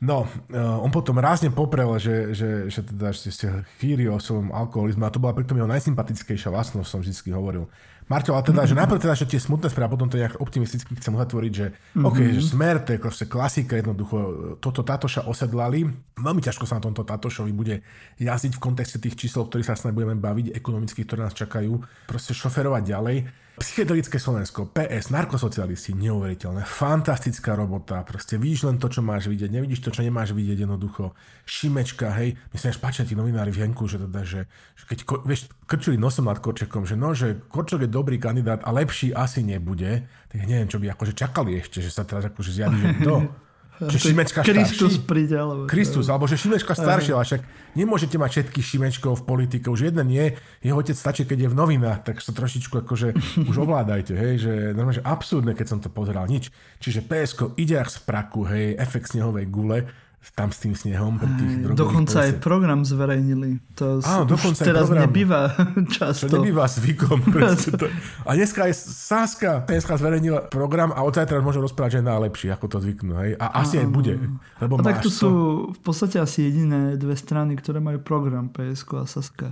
No, e, on potom rázne poprel, že, že, že teda že ste chýri o svojom alkoholizme a to bola pritom jeho najsympatickejšia vlastnosť, som vždy hovoril. Marťo, ale teda, že najprv teda, že tie smutné správy, a potom to nejak optimisticky chcem uzatvoriť, že mm-hmm. OK, že smer, to je proste klasika, jednoducho, toto Tatoša osedlali. Veľmi ťažko sa na tomto Tatošovi bude jazdiť v kontexte tých čísel, ktorých sa snad budeme baviť, ekonomických, ktoré nás čakajú, proste šoferovať ďalej. Psychedelické Slovensko, PS, narkosocialisti, neuveriteľné, fantastická robota, proste vidíš len to, čo máš vidieť, nevidíš to, čo nemáš vidieť jednoducho. Šimečka, hej, myslím, že páčia tí novinári v Henku, že teda, že, že keď, ko- vieš, krčili nosom nad Korčekom, že no, že Korčok je dobrý kandidát a lepší asi nebude, tak neviem, čo by akože čakali ešte, že sa teraz akože zjaví, že kto? Že Šimečka Kristus starší? príde, alebo... Kristus, alebo že Šimečka starší, ale však nemôžete mať všetkých Šimečkov v politike, už jeden je, jeho otec stačí, keď je v novinách, tak sa trošičku akože už ovládajte, hej, že normálne, že absurdné, keď som to pozeral, nič. Čiže PSK ide jak z praku, hej, efekt snehovej gule, tam s tým snehom pri tých drogových Dokonca aj policajtoch. program zverejnili. To Áno, dokonca aj teraz program. nebýva To často. nebýva zvykom. to. A dneska aj Saska, PSK zverejnila program a od zajtra môžem rozprávať, že je najlepší, ako to zvyknú. Hej? A asi aj bude. A Lebo tak tu máš sú v podstate asi jediné dve strany, ktoré majú program PSK a Saska.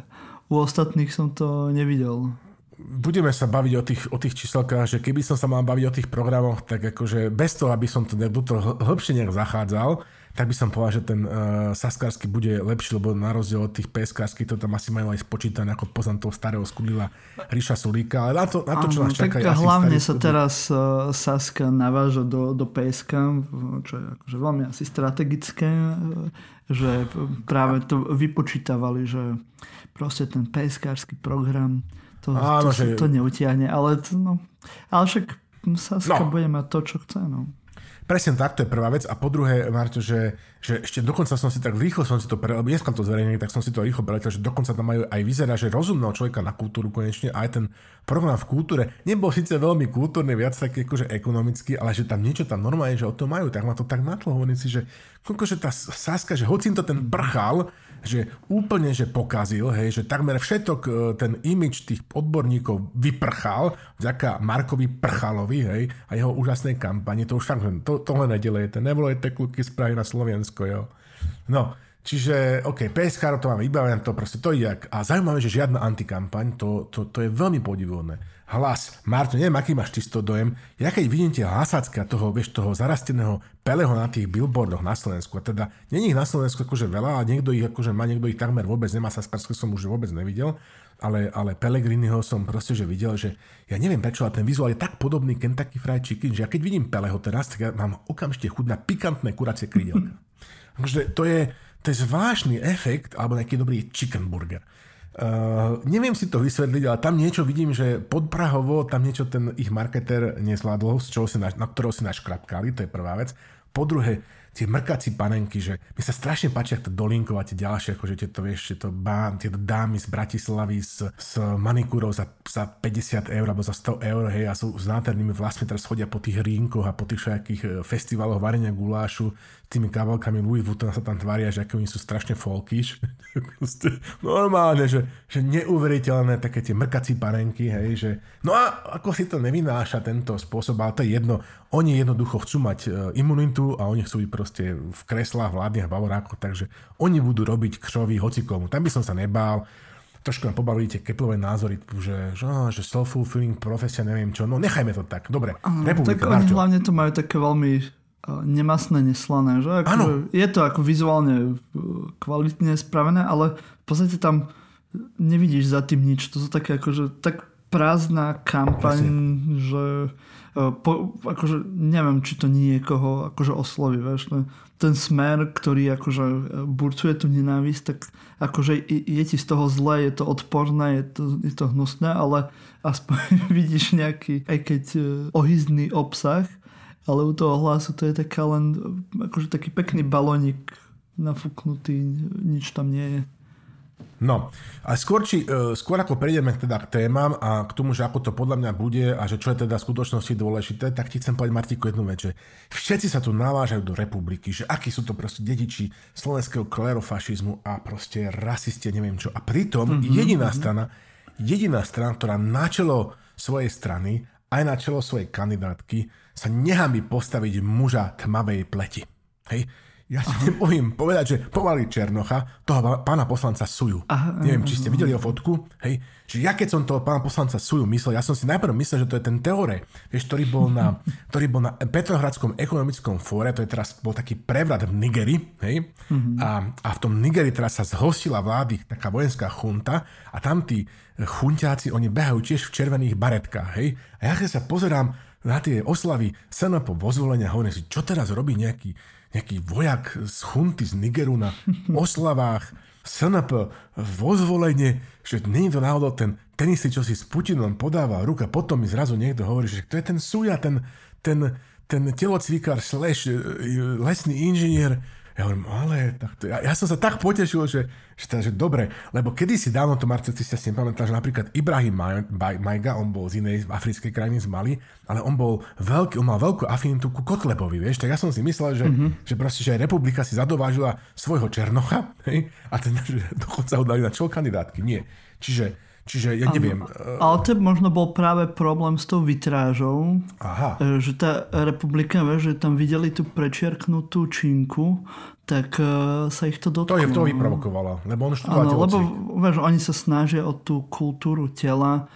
U ostatných som to nevidel. budeme sa baviť o tých, o tých číselkách, že keby som sa mal baviť o tých programoch, tak akože bez toho, aby som to do toho hĺbšie nejak zachádzal, tak by som povedal, že ten uh, Saskársky bude lepší, lebo na rozdiel od tých PSKárskych to tam asi majú aj spočítané, ako poznám toho starého skudlila Ríša Sulíka, ale na to, na to čo nás tak čaká, asi hlavne sa teraz uh, Saska naváža do, do PSK, čo je akože veľmi asi strategické, uh, že práve to vypočítavali, že proste ten PSK-ársky program to, Áno, to, že- to neutiahne, ale, to, no, ale však Saska No. bude mať to, čo chce. No. Presne tak, to je prvá vec. A po druhé, Marto, že, že ešte dokonca som si tak rýchlo som si to pre, lebo dneska to zverejnili, tak som si to rýchlo preletel, že dokonca tam majú aj vyzerá, že rozumného človeka na kultúru konečne, aj ten program v kultúre nebol síce veľmi kultúrny, viac taký akože ekonomický, ale že tam niečo tam normálne, že o to majú, tak ma to tak natlo, hovorím si, že koľko, že tá Saska, že hoci to ten prchal, že úplne, že pokazil, hej, že takmer všetok e, ten imič tých odborníkov vyprchal vďaka Markovi Prchalovi, hej, a jeho úžasnej kampani, to už fakt, to, tohle nedelejete, nevolejte kluky z Prahy na Slovensko, jo. No, čiže, OK, PSK to máme vybavené, to proste to ide a zaujímavé, že žiadna antikampaň, to, to, to je veľmi podivodné. Hlas, Marto, neviem, aký máš čisto dojem, ja keď vidím tie hlasácké a toho, vieš, toho zarasteného peleho na tých billboardoch na Slovensku, a teda není ich na Slovensku akože veľa, a niekto ich akože má, niekto ich takmer vôbec nemá, Saskarsko som už vôbec nevidel, ale, ale Pelegriniho som proste že videl, že ja neviem prečo, ale ten vizuál je tak podobný Kentucky Fried Chicken, že ja keď vidím Peleho teraz, tak ja mám okamžite chuť na pikantné kuracie krídelka. Takže to je, to je zvláštny efekt, alebo nejaký dobrý chicken burger. Uh, neviem si to vysvetliť, ale tam niečo vidím, že podprahovo tam niečo ten ich marketer nezvládol, z čoho si na, na ktorého si naškrapkali, to je prvá vec. Po druhé, tie mrkací panenky, že mi sa strašne páčia to Dolinkov a tie ďalšie, akože tieto, vieš, tieto, bá, tieto dámy z Bratislavy s, s manikúrou za, za 50 eur alebo za 100 eur, hej, a sú s nádhernými vlastmi, teraz chodia po tých rínkoch a po tých všetkých e, festivaloch varenia gulášu tými kabelkami Louis Vuitton sa tam tvária, že ako oni sú strašne. Proste Normálne, že, že neuveriteľné také tie mrkací panenky, hej, že no a ako si to nevynáša tento spôsob, ale to je jedno. Oni jednoducho chcú mať e, imunitu a oni chcú byť proste v kreslách vládnych bavorákov, takže oni budú robiť kšovy hocikomu. Tam by som sa nebál. Trošku nám pobavíte keplové názory, že, že, že self-fulfilling profesia, neviem čo. No nechajme to tak. Dobre, republika, tak oni hlavne to majú také veľmi nemasné, neslané. Že? Ako, je to ako vizuálne e, kvalitne spravené, ale v podstate tam nevidíš za tým nič. To sú také akože tak prázdna kampaň, Presne. že e, po, akože neviem, či to niekoho akože osloví, vieš, ten smer, ktorý akože burcuje tú nenávisť, tak akože je ti z toho zle, je to odporné, je to, je to hnusné, ale aspoň vidíš nejaký, aj keď ohyzný obsah, ale u toho hlasu to je taká len akože taký pekný balónik nafúknutý, nič tam nie je. No, a skôr, či, e, skôr ako prejdeme teda k témam a k tomu, že ako to podľa mňa bude a že čo je teda v skutočnosti dôležité, tak ti chcem povedať, Martiku, jednu vec, že všetci sa tu navážajú do republiky, že akí sú to proste dediči slovenského klerofašizmu a proste rasisti, neviem čo. A pritom mm-hmm, jediná mm-hmm. strana, jediná strana, ktorá na čelo svojej strany, aj na čelo svojej kandidátky, sa nehamí postaviť muža tmavej pleti. Hej? Ja si nebojím povedať, že povali Černocha, toho pána poslanca Suju. Aha, Neviem, či ste videli jeho fotku. Hej, že ja keď som toho pána poslanca Suju myslel, ja som si najprv myslel, že to je ten Teore, vieš, ktorý bol na, ktorý bol na Petrohradskom ekonomickom fóre, to je teraz bol taký prevrat v Nigeri, hej, mm-hmm. a, a v tom Nigeri teraz sa zhostila vlády taká vojenská chunta a tam tí chunťáci, oni behajú tiež v červených baretkách, hej, a ja keď sa pozerám na tie oslavy SNP vo zvolenia, hovorím si, čo teraz robí nejaký nejaký vojak z chunty z Nigeru na oslavách SNP vo zvolenie, že nie je to náhodou ten istý, čo si s Putinom podáva ruka, potom mi zrazu niekto hovorí, že to je ten Suja, ten, ten, ten telocvikár slash e, lesný inžinier, ja hovorím, ale tak to, ja, ja som sa tak potešil, že, že, teda, že dobre, lebo kedysi dávno to Marce, si si pamätal, že napríklad Ibrahim Majga, on bol z inej africkej krajiny z Mali, ale on bol veľký, on mal veľkú afinitu ku Kotlebovi, vieš, tak ja som si myslel, že, mm-hmm. že proste, že aj republika si zadovážila svojho Černocha, hej, a ten, že dokonca ho dali na čel kandidátky, nie. Čiže Čiže ja neviem. Ale, ale to možno bol práve problém s tou vitrážou. Aha. E, že tá republika, že tam videli tú prečiarknutú činku, tak uh, sa ich to dotklo. To je to vyprovokovalo, lebo on študoval Áno, lebo vieš, oni sa snažia o tú kultúru tela,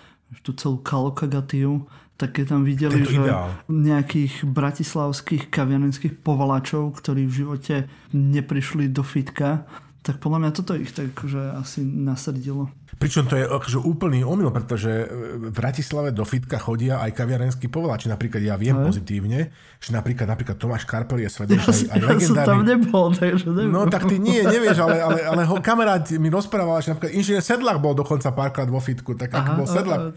tú celú kalokagatiu, tak keď tam videli, Tento že ideál. nejakých bratislavských kaviarenských povalačov, ktorí v živote neprišli do fitka, tak podľa mňa toto ich tak že asi nasrdilo. Pričom to je akože úplný omyl, pretože v Bratislave do fitka chodia aj kaviarenskí povolači. Napríklad ja viem aj. pozitívne, že napríklad, napríklad Tomáš Karpel je svedok ja, aj, aj ja som tam nebol, takže neviem. No tak ty nie, nevieš, ale, ale, ale ho kamarát mi rozprával, že napríklad inžinier Sedlak bol dokonca párkrát vo fitku, tak ako bol Sedlak.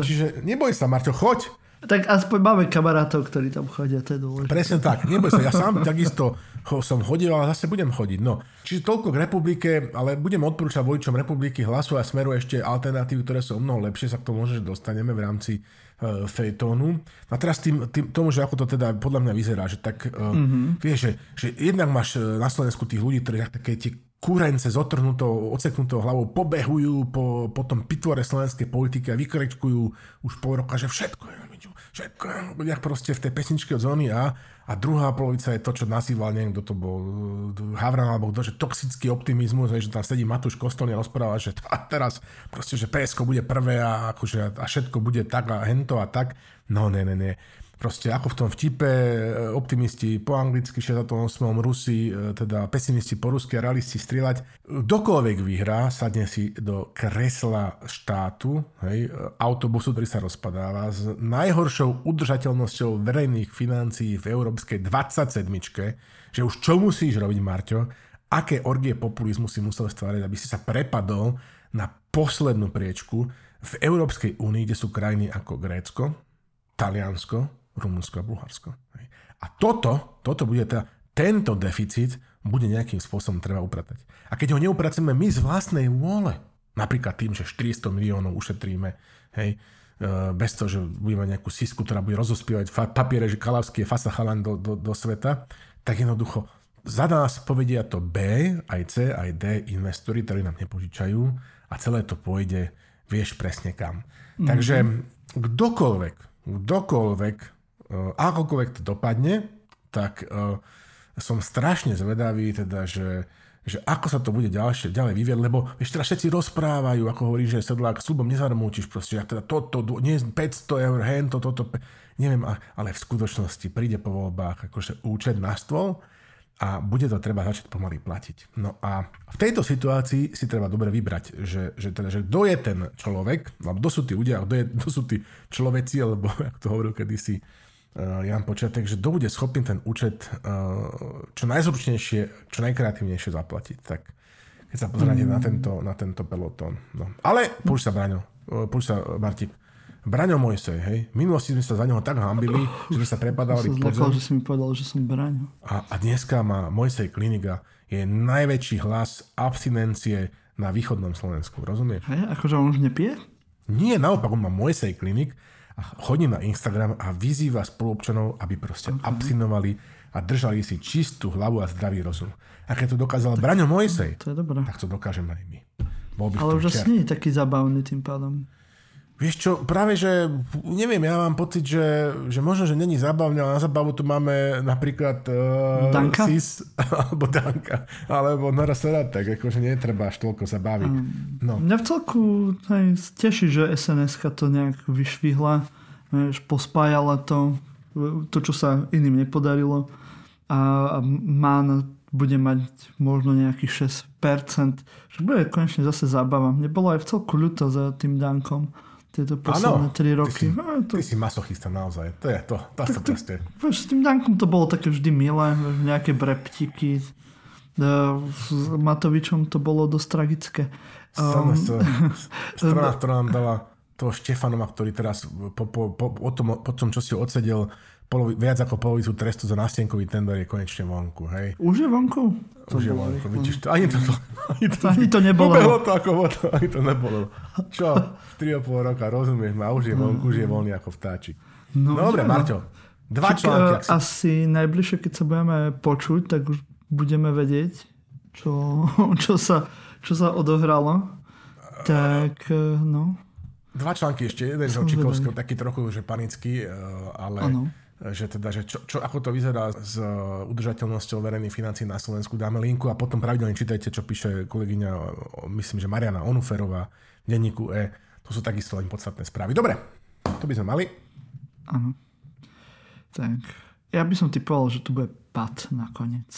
Čiže neboj sa, Marťo, choď, tak aspoň máme kamarátov, ktorí tam chodia, to je dôležité. Presne tak, neboj sa, ja sám takisto ho som hodil, ale zase budem chodiť. No. Čiže toľko k republike, ale budem odporúčať voličom republiky hlasu a smeru ešte alternatívy, ktoré sú o mnoho lepšie, sa k tomu možno dostaneme v rámci uh, fejtónu. A teraz tým, tým, tomu, že ako to teda podľa mňa vyzerá, že tak uh, mm-hmm. vieš, že, že jednak máš e, na Slovensku tých ľudí, ktorí také tie kúrence s otrhnutou, odseknutou hlavou pobehujú po, po tom pitvore slovenskej politiky a vykrečkujú už pol roka, že všetko je všetko, jak proste v tej pesničke od zóny A a druhá polovica je to, čo nazýval, neviem, kto to bol, Havran alebo kto, že toxický optimizmus, že tam sedí Matúš Kostolný a rozpráva, že a teraz proste, že PSK bude prvé a, akože, a všetko bude tak a hento a tak. No, ne, ne, ne proste ako v tom vtipe, e, optimisti po anglicky, 68. Rusi, e, teda pesimisti po rusky a realisti strieľať. Dokoľvek vyhrá, sadne si do kresla štátu, hej, autobusu, ktorý sa rozpadáva, s najhoršou udržateľnosťou verejných financií v európskej 27 že už čo musíš robiť, Marťo, aké orgie populizmu si musel stvárať, aby si sa prepadol na poslednú priečku v Európskej únii, kde sú krajiny ako Grécko, Taliansko, Rumunsko a Bulharsko. A toto, toto bude teda, tento deficit bude nejakým spôsobom treba upratať. A keď ho neupracujeme my z vlastnej vôle, napríklad tým, že 400 miliónov ušetríme, hej, e, bez toho, že budeme nejakú sisku, ktorá bude rozospievať papiere, že Kalavský je fasa chalan do, do, do sveta, tak jednoducho za nás povedia to B, aj C, aj D investori, ktorí nám nepožičajú a celé to pôjde, vieš presne kam. Mm-hmm. Takže kdokoľvek, kdokoľvek akokoľvek to dopadne, tak eh, som strašne zvedavý, teda, že, že ako sa to bude ďalšie, ďalej vyvieť, lebo vieš, teraz všetci rozprávajú, ako hovorí, že sedlák súbom nezarmúčiš proste, ak teda toto, nie 500 eur, hen, toto, toto, neviem, ale v skutočnosti príde po voľbách akože účet na stôl a bude to treba začať pomaly platiť. No a v tejto situácii si treba dobre vybrať, že, že, teda, že kto je ten človek, alebo kto sú tí ľudia, kto, je, kto sú tí človeci, alebo ako to hovoril kedysi Jan Počiatek, že kto bude schopný ten účet uh, čo najzručnejšie, čo najkreatívnejšie zaplatiť. Tak keď sa pozriete mm. na, tento, na tento pelotón. No. Ale púšť sa, Braňo, uh, púšť sa, Martik. Braňo Mojsej, hej. V minulosti sme sa za neho tak hambili, že sme sa prepadali pod zem. že si mi povedal, že som Braňo. A, a dneska má Mojsej klinika je najväčší hlas abstinencie na východnom Slovensku, rozumieš? Hej, akože on už nepije? Nie, naopak, on má Mojsej klinik a chodí na Instagram a vyzýva spoluobčanov, aby proste okay. abstinovali a držali si čistú hlavu a zdravý rozum. A keď to dokázal tak, Braňo Mojsej, to je dobré. tak to dokážeme aj my. Bol by Ale už asi nie je taký zabavný tým pádom. Vieš čo, práve že, neviem, ja mám pocit, že, že možno, že není zábavne, ale na zábavu tu máme napríklad uh, Danka? SIS, alebo Danka, alebo Nora tak akože netreba až toľko sa baviť. Um, no. Mňa v celku aj teší, že sns to nejak vyšvihla, vieš, pospájala to, to, čo sa iným nepodarilo a, a má bude mať možno nejakých 6%, že bude konečne zase zábava. Mne bolo aj v celku ľúto za tým Dankom tieto posledné 3 roky. Ty si, no, to... ty si masochista naozaj. To je to. To tak, proste. Vieš, s tým Dankom to bolo také vždy milé. Nejaké breptiky. S Matovičom to bolo dosť tragické. Um, strana, ktorá nám dala toho Štefanova, ktorý teraz po, po, po, tom, po tom, čo si odsedel polovi, viac ako polovicu trestu za nástenkový tender je konečne vonku. Hej. Už je vonku? To Už je vonku. Vidíš, to, ani, to, ani, to, ani to nebolo. Ubehlo to ako voda, ani to nebolo. Čo? 3,5 roka, rozumieš ma, už je vonku, už je voľný ako vtáčik. No, no dobre, Marťo. Dva Čak, články. Si... Asi najbližšie, keď sa budeme počuť, tak už budeme vedieť, čo, čo, sa, čo sa odohralo. Tak, no. Dva články ešte, jeden z Očikovského, taký trochu že panický, eh, ale ano že teda, že čo, čo, ako to vyzerá s uh, udržateľnosťou verejných financí na Slovensku. Dáme linku a potom pravidelne čítajte, čo píše kolegyňa, myslím, že Mariana Onuferová v denníku E. To sú takisto len podstatné správy. Dobre, to by sme mali. Áno. Tak, ja by som typoval, že tu bude pad nakoniec.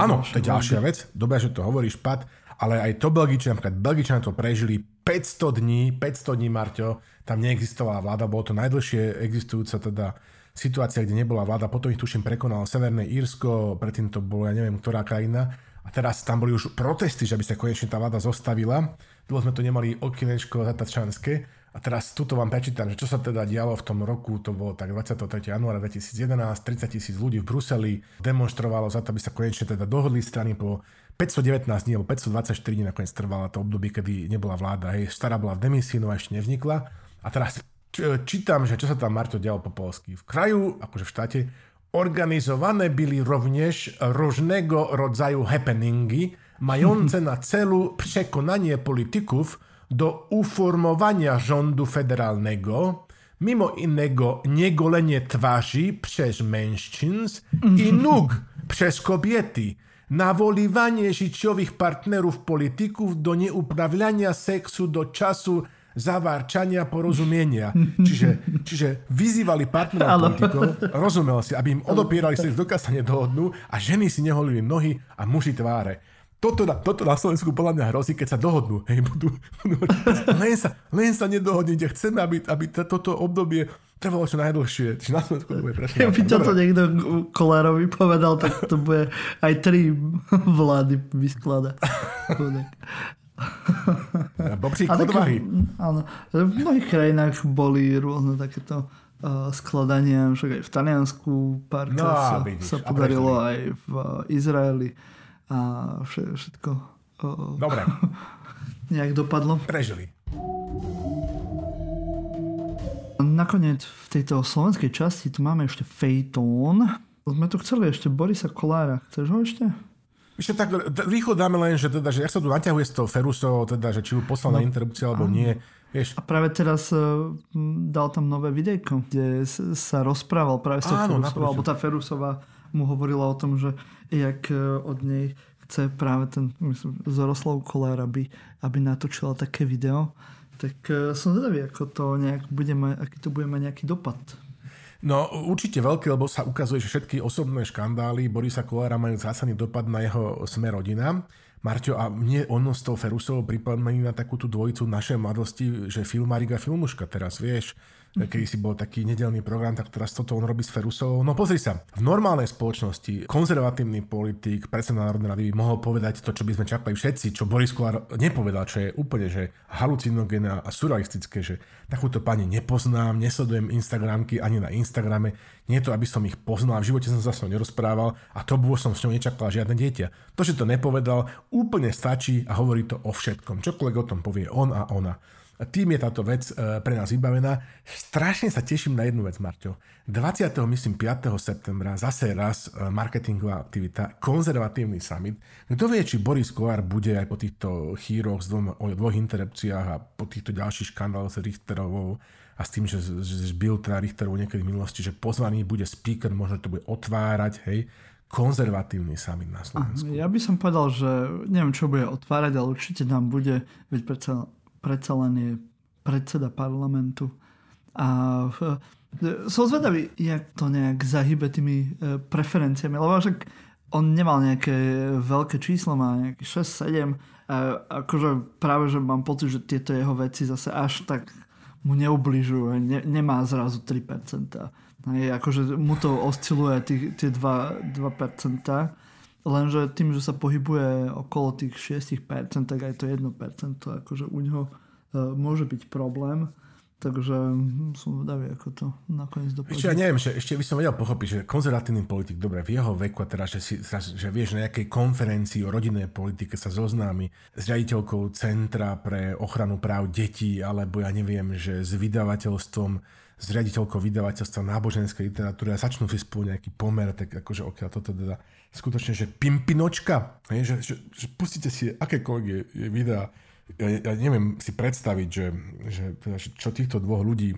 Áno, to je ďalšia vec. Dobre, že to hovoríš pad, ale aj to Belgičania, napríklad Belgičania to prežili 500 dní, 500 dní, Marťo, tam neexistovala vláda, bolo to najdlhšie existujúca teda situácia, kde nebola vláda, potom ich tuším prekonalo Severné Írsko, predtým to bolo ja neviem ktorá krajina a teraz tam boli už protesty, že by sa konečne tá vláda zostavila. Dlho sme tu nemali okinečko zatačanské a teraz tuto vám prečítam, že čo sa teda dialo v tom roku, to bolo tak 23. januára 2011, 30 tisíc ľudí v Bruseli demonstrovalo za to, aby sa konečne teda dohodli strany po 519 dní alebo 524 dní nakoniec trvala to obdobie, kedy nebola vláda. Hej, stará bola v demisii, no ešte nevznikla. A teraz čítam, že čo sa tam Marto dialo po polsky. V kraju, akože v štáte, organizované byli rovněž różnego rodzaju happeningi, mające na celu przekonanie polityków do uformowania rządu federalnego, mimo innego niegolenie twarzy przez mężczyzn i nóg przez kobiety, nawoliwanie życiowych partnerów polityków do nieuprawiania seksu do czasu zavárčania, porozumenia. Čiže, čiže vyzývali partnerov politikov, rozumel si, aby im odopierali sex, dokiaľ sa nedohodnú a ženy si neholili nohy a muži tváre. Toto na, toto na Slovensku podľa mňa hrozí, keď sa dohodnú. Hej, budú, budú, len, sa, len sa nedohodnite. Chceme, aby, aby toto obdobie trvalo čo najdlhšie. Čiže na Slovensku to bude presne. Keby toto niekto Kolárovi povedal, tak to bude aj tri vlády vyskladať. Bobřík odvahy. Áno. V mnohých krajinách boli rôzne takéto uh, skladania, však aj v Taliansku pár no, sa, vidíš, sa podarilo aj v Izraeli a všetko uh, Dobre. nejak dopadlo. Prežili. Nakoniec v tejto slovenskej časti tu máme ešte Fejtón. Sme tu chceli ešte Borisa Kolára. Chceš ho ešte? Ešte tak rýchlo dáme len, že, teda, že ak sa tu naťahuje s tou Ferusou, teda, že či ju poslal no. na interrupciu alebo nie. Vieš. A práve teraz uh, dal tam nové videjko, kde sa rozprával práve s tou Ferusovou, alebo tá Ferusová mu hovorila o tom, že jak e, od nej chce práve ten myslím, Zoroslav Kolár, aby, aby natočila také video. Tak e, som zvedavý, ako to nejak bude mať, aký to bude mať nejaký dopad. No určite veľký, lebo sa ukazuje, že všetky osobné škandály Borisa Kolára majú zásadný dopad na jeho smer rodina. Marťo, a mne ono s tou Ferusovou pripomína takú tú dvojicu našej mladosti, že filmárik a filmuška teraz, vieš keď si bol taký nedelný program, tak teraz toto on robí s Ferusovou. No pozri sa, v normálnej spoločnosti konzervatívny politik, predseda Národnej rady by mohol povedať to, čo by sme čakali všetci, čo Boris Kolár nepovedal, čo je úplne že halucinogénne a surrealistické, že takúto pani nepoznám, nesledujem Instagramky ani na Instagrame, nie to, aby som ich poznal, v živote som sa s ňou nerozprával a to bolo som s ňou nečakal žiadne dieťa. To, že to nepovedal, úplne stačí a hovorí to o všetkom. Čokoľvek o tom povie on a ona. Tým je táto vec e, pre nás vybavená. Strašne sa teším na jednu vec, Marťo. 20. myslím 5. septembra zase raz e, marketingová aktivita, konzervatívny summit. Kto vie, či Boris Kolár bude aj po týchto chýroch s dvom, o dvoch interrupciách a po týchto ďalších škandáloch s Richterovou a s tým, že, že zbil teda Richterovou niekedy v minulosti, že pozvaný bude speaker, možno to bude otvárať, hej, konzervatívny summit na Slovensku. Ja by som povedal, že neviem, čo bude otvárať, ale určite nám bude, veď predsa predsa len je predseda parlamentu. A som zvedavý, jak to nejak zahybe tými e, preferenciami, lebo však on nemal nejaké veľké číslo, má nejaké 6-7 a akože práve, že mám pocit, že tieto jeho veci zase až tak mu neubližujú, ne, nemá zrazu 3%. Hej, akože mu to osciluje tých, tie 2%, 2%, lenže tým, že sa pohybuje okolo tých 6%, tak aj to 1%, akože u neho uh, môže byť problém. Takže hm, som vedavý, ako to nakoniec dopadne. Ešte ja neviem, že ešte by som vedel pochopiť, že konzervatívny politik, dobre, v jeho veku a teraz, že, si, že vieš, na nejakej konferencii o rodinnej politike sa zoznámi s riaditeľkou Centra pre ochranu práv detí, alebo ja neviem, že s vydavateľstvom, s riaditeľkou vydavateľstva náboženskej literatúry a začnú si spolu nejaký pomer, tak akože okiaľ toto teda skutočne, že pimpinočka, že, že, že pustíte si akékoľvek je, je videa ja, ja neviem si predstaviť, že, že, teda, čo týchto dvoch ľudí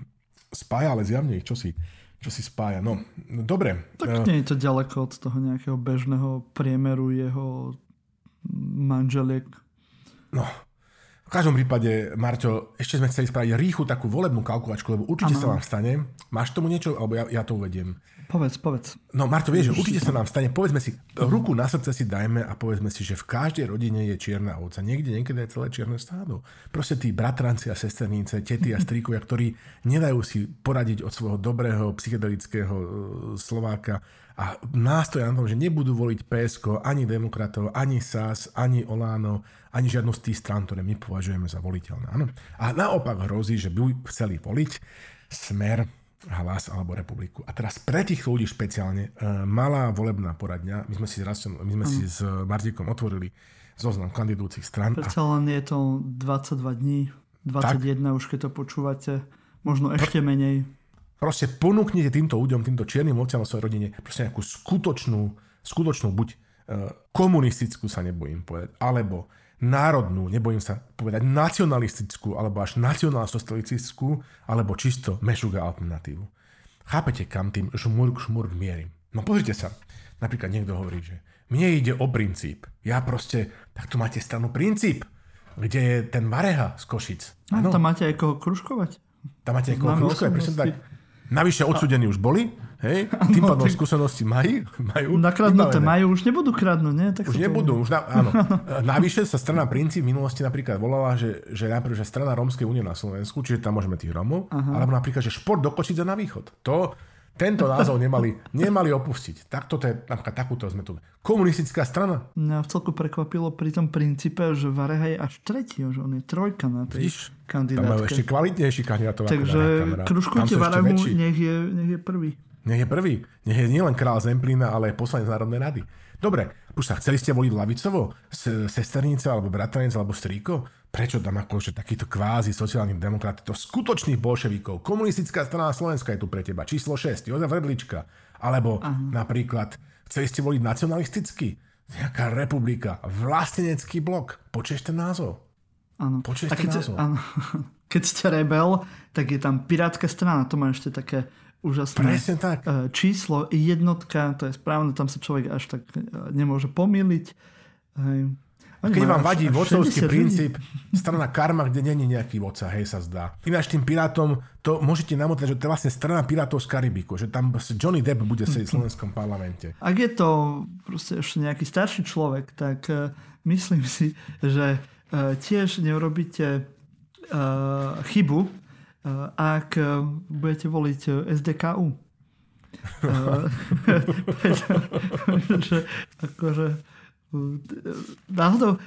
spája, ale zjavne ich čo si, čo si spája. No, no dobre. Tak nie je to ďaleko od toho nejakého bežného priemeru jeho manželiek. No, každom prípade, Marťo, ešte sme chceli spraviť rýchlu takú volebnú kalkulačku, lebo určite ano. sa vám stane. Máš tomu niečo, alebo ja, ja to uvediem. Povedz, povedz. No Marto, vieš, že určite sa nám stane, povedzme si, ruku na srdce si dajme a povedzme si, že v každej rodine je čierna ovca. Niekde, niekedy je celé čierne stádo. Proste tí bratranci a sesternice, tety a stríkovia, ktorí nedajú si poradiť od svojho dobrého psychedelického e, Slováka a nástoja na tom, že nebudú voliť PSK, ani demokratov, ani SAS, ani Oláno, ani žiadnu z tých strán, ktoré my považujeme za voliteľné. Ano? A naopak hrozí, že by chceli voliť smer hlas alebo republiku. A teraz pre tých ľudí špeciálne uh, malá volebná poradňa, my sme si, raz, my sme si s Martikom otvorili zoznam kandidujúcich stran. Predsa len je to 22 dní, 21 tak, už keď to počúvate, možno ešte menej. Proste ponúknite týmto ľuďom, týmto čiernym ovciam o svojej rodine proste nejakú skutočnú, skutočnú buď uh, komunistickú sa nebojím povedať, alebo národnú, nebojím sa povedať nacionalistickú, alebo až nacionálsocialistickú, alebo čisto mešuga alternatívu. Chápete, kam tým šmurk šmurk mierim? No pozrite sa, napríklad niekto hovorí, že mne ide o princíp. Ja proste, tak tu máte stranu princíp, kde je ten Vareha z Košic. No, tam máte aj koho kružkovať. Tam máte aj koho kružkovať, presne tak. Navyše odsudení už boli, hej? Tým pádom tak... skúsenosti majú. majú Nakradnuté majú, už nebudú kradnúť, nie? Tak už nebudú, už na, áno. Navyše sa strana Princip v minulosti napríklad volala, že, že napríklad, že strana Rómskej únie na Slovensku, čiže tam môžeme tých Rómov, alebo napríklad, že šport do Košice na východ. To, tento názov nemali, nemali opustiť. Takto to je, napríklad takúto sme tu. Komunistická strana. Mňa v celku prekvapilo pri tom princípe, že Vareha je až tretí, že on je trojka na tej Vidíš, kandidátke. Tam majú ešte kvalitnejší kandidátov. Takže kružkujte Varehu, nech je, nech je prvý. Nech je prvý. Nech je nielen král Zemplína, ale aj poslanec Národnej rady. Dobre, už sa chceli ste voliť lavicovo? Sesternice, alebo bratranec, alebo strýko? prečo tam akože takýto kvázi sociálny demokrat, to skutočných bolševikov, komunistická strana Slovenska je tu pre teba, číslo 6, Jozef Redlička, alebo Aha. napríklad, chceli ste voliť nacionalisticky, nejaká republika, vlastenecký blok, počuješ ten názov? Áno. Počuješ ten názov? Áno. Keď ste rebel, tak je tam pirátska strana, to má ešte také úžasné. Presne tak. E, číslo jednotka, to je správne, tam sa človek až tak e, nemôže pomýliť. Hej. Keď vám vadí vodcovský 60 ľudí. princíp, strana karma, kde není nejaký vodca, hej sa zdá. Ináč tým pirátom, to môžete namotať, že to je vlastne strana pirátov z Karibiku, že tam Johnny Depp bude sedieť v slovenskom parlamente. Ak je to proste ešte nejaký starší človek, tak uh, myslím si, že uh, tiež neurobíte uh, chybu, ak uh, budete voliť uh, SDKU. Pretože akože náhodou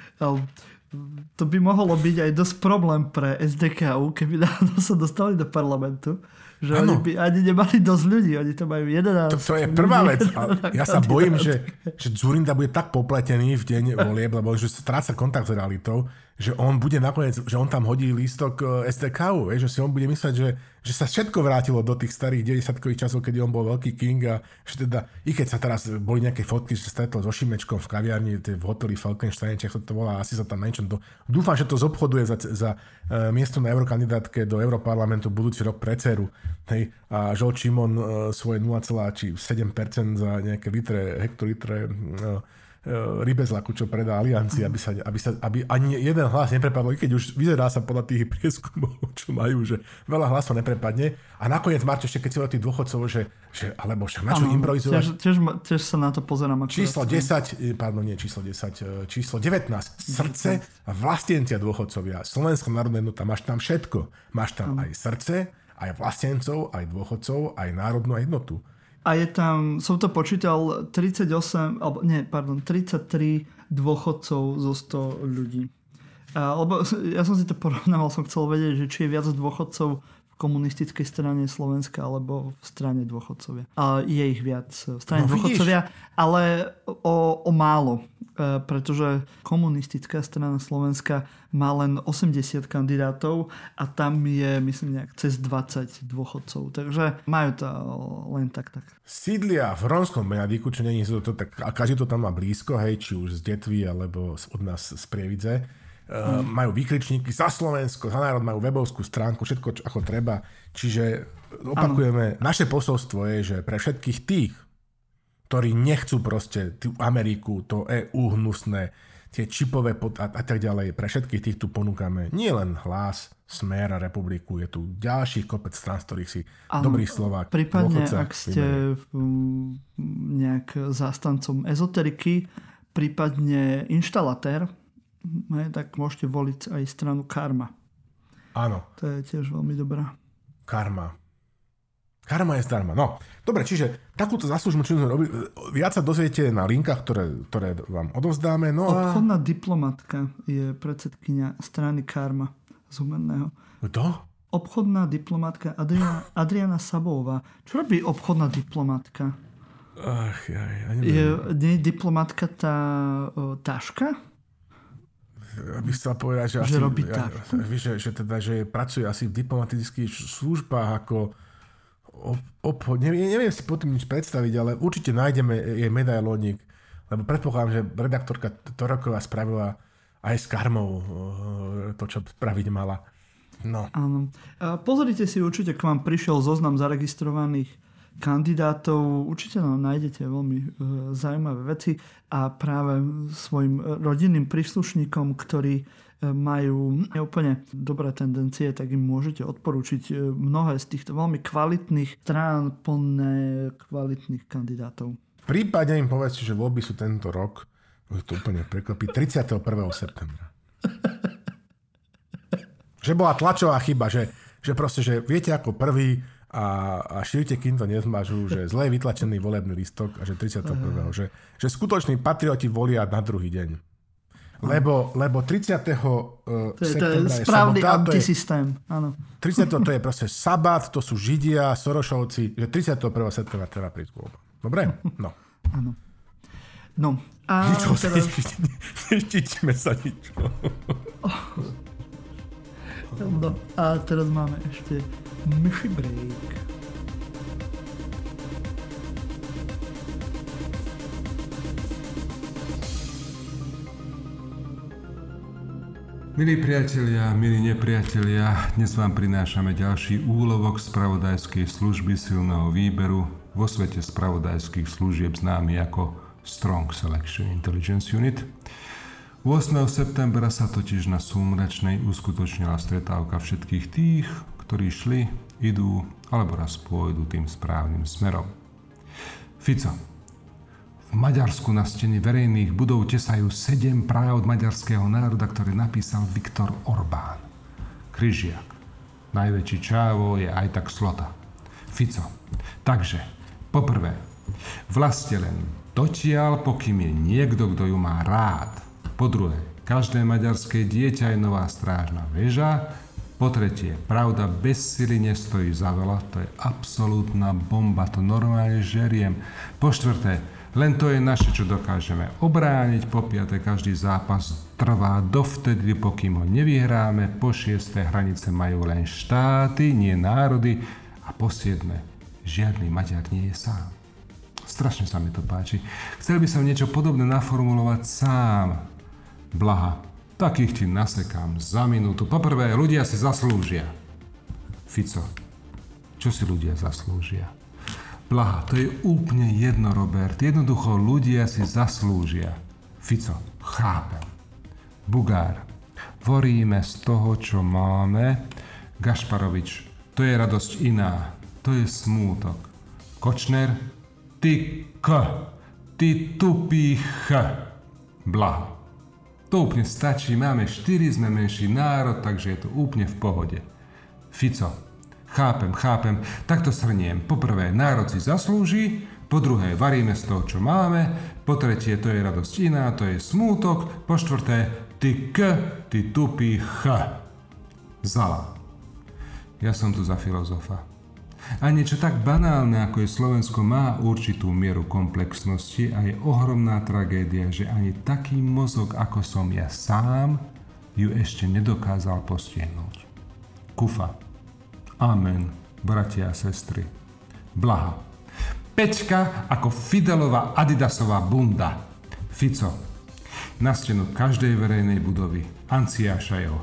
to by mohlo byť aj dosť problém pre SDKU, keby náhodou sa dostali do parlamentu, že Áno. oni by ani nemali dosť ľudí, oni to majú 11 To, to je prvá vec. A ja sa bojím, že, že Zurinda bude tak popletený v deň volieb, lebo že stráca kontakt s realitou, že on bude nakoniec, že on tam hodí lístok e, STKU, vieš, že si on bude mysleť, že, že sa všetko vrátilo do tých starých 90-kových časov, kedy on bol veľký king a že teda, i keď sa teraz boli nejaké fotky, že sa stretol so Šimečkom v kaviarni v hoteli Falkenstein, či sa to volá, asi sa tam na niečom do... Dúfam, že to zobchoduje za, za uh, miesto na eurokandidátke do Europarlamentu budúci rok pre dceru. Hej, a Žol Čimon uh, svoje 0,7% za nejaké litre, hektolitre uh, rybezlaku, čo predá Aliancii, aby, sa, aby, sa, aby ani jeden hlas neprepadol, i keď už vyzerá sa podľa tých prieskumov, čo majú, že veľa hlasov neprepadne. A nakoniec, Marto, ešte keď si o tých dôchodcov, že, že alebo však na čo improvizovať? Tiež, tiež, tiež sa na to pozerám. Číslo 10, eh, pardon, nie číslo 10, eh, číslo 19. Srdce a vlastencia dôchodcovia. Slovenská národná jednota, máš tam všetko. Máš tam aj srdce, aj vlastencov, aj dôchodcov, aj národnú jednotu. A je tam, som to počítal, 38, alebo nie, pardon, 33 dôchodcov zo 100 ľudí. A, lebo ja som si to porovnával, som chcel vedieť, že či je viac dôchodcov komunistickej strane Slovenska alebo v strane dôchodcovia. A je ich viac v strane No no, vidíš. dôchodcovia, ale o, o málo. E, pretože komunistická strana Slovenska má len 80 kandidátov a tam je, myslím, nejak cez 20 dôchodcov. Takže majú to len tak, tak. Sídlia v Rómskom Benadiku, čo není to, to, tak, a každý to tam má blízko, hej, či už z Detvy, alebo od nás z Prievidze. Uh, majú výkričníky za Slovensko, za národ, majú webovskú stránku, všetko čo, ako treba. Čiže opakujeme, naše posolstvo je, že pre všetkých tých, ktorí nechcú proste tú Ameriku, to EU hnusné, tie čipové pod, a, a tak ďalej, pre všetkých tých tu ponúkame nie len hlas, smer a republiku, je tu ďalší kopec strán, z ktorých si Áno, dobrý Slovák, Prípadne, ak ste mm, nejak zástancom ezoteriky, prípadne inštalatér, tak môžete voliť aj stranu Karma. Áno, To je tiež veľmi dobrá. karma. Karma je zdarma. No, dobre, čiže takúto zaslúžmu, čo sme robili, viac sa dozviete na linkách, ktoré, ktoré vám odovzdáme. No a... Obchodná diplomatka je predsedkynia strany Karma z Humenného. Kto? Obchodná diplomatka Adriana, Adriana Sabová. Čo robí obchodná diplomatka? Ach, ja, ja neviem. Je, nie je diplomatka tá o, taška? Aby chcel povedať, že, Že asi, robí ja, že, že, teda, že pracuje asi v diplomatických službách ako ob, obchod. Neviem, neviem si potom nič predstaviť, ale určite nájdeme jej medailónik, lebo predpokladám, že redaktorka Toroková spravila aj s karmou eh, to, čo spraviť mala. No. Áno. Pozrite si, určite k vám prišiel zoznam zaregistrovaných kandidátov. Určite nám nájdete veľmi e, zaujímavé veci a práve svojim rodinným príslušníkom, ktorí e, majú neúplne dobré tendencie, tak im môžete odporúčiť e, mnohé z týchto veľmi kvalitných strán plné kvalitných kandidátov. Prípadne im povedzte, že voľby sú tento rok, už to úplne prekvapí, 31. septembra. že bola tlačová chyba, že, že proste, že viete ako prvý a, a šírite, kým to nezmažú, že zle je vytlačený volebný listok a že 31. Že, že skutoční patrioti volia na druhý deň. Lebo, lebo 30. To je, to je septembra je správny to je, antisystém. Áno. 30. to je proste sabat, to sú Židia, Sorošovci, že 31. septembra treba prísť k voľbám. Dobre? No. áno. No, a Ničo sa teraz, sa ničo. No, a teraz máme ešte myši break. Milí priatelia, milí nepriatelia, dnes vám prinášame ďalší úlovok spravodajskej služby silného výberu vo svete spravodajských služieb známy ako Strong Selection Intelligence Unit. 8. septembra sa totiž na Súmračnej uskutočnila stretávka všetkých tých, ktorí šli, idú alebo raz pôjdu tým správnym smerom. Fico, v Maďarsku na stene verejných budov tesajú sedem práv maďarského národa, ktoré napísal Viktor Orbán. Kryžiak. Najväčší čávo je aj tak slota. Fico. Takže, poprvé, vlastne len dotiaľ, pokým je niekto, kto ju má rád. Po druhé, každé maďarské dieťa je nová strážna väža. Po tretie, pravda bez sily nestojí za veľa, to je absolútna bomba, to normálne žeriem. Po štvrté, len to je naše, čo dokážeme obrániť. Po piate, každý zápas trvá dovtedy, pokým ho nevyhráme. Po šiesté, hranice majú len štáty, nie národy. A po siedme, žiadny Maďar nie je sám. Strašne sa mi to páči. Chcel by som niečo podobné naformulovať sám. Blaha, takých ti nasekám za minútu. Poprvé, ľudia si zaslúžia. Fico, čo si ľudia zaslúžia? Blaha, to je úplne jedno, Robert. Jednoducho ľudia si zaslúžia. Fico, chápem. Bugár, voríme z toho, čo máme. Gašparovič, to je radosť iná. To je smútok. Kočner, ty k, ty tupý. Blaha. To úplne stačí, máme štyri, sme menší národ, takže je to úplne v pohode. Fico, Chápem, chápem. Takto shrniem. Poprvé, národ si zaslúži, po druhé, varíme z toho, čo máme, po tretie, to je radosť iná, to je smútok, po štvrté, ty k, ty tupý ch. Zala. Ja som tu za filozofa. A niečo tak banálne, ako je Slovensko, má určitú mieru komplexnosti a je ohromná tragédia, že ani taký mozog, ako som ja sám, ju ešte nedokázal postihnúť. Kufa. Amen, bratia a sestry. Blaha. Pečka ako Fidelová Adidasová bunda. Fico. Na stenu každej verejnej budovy. Anciáša jeho.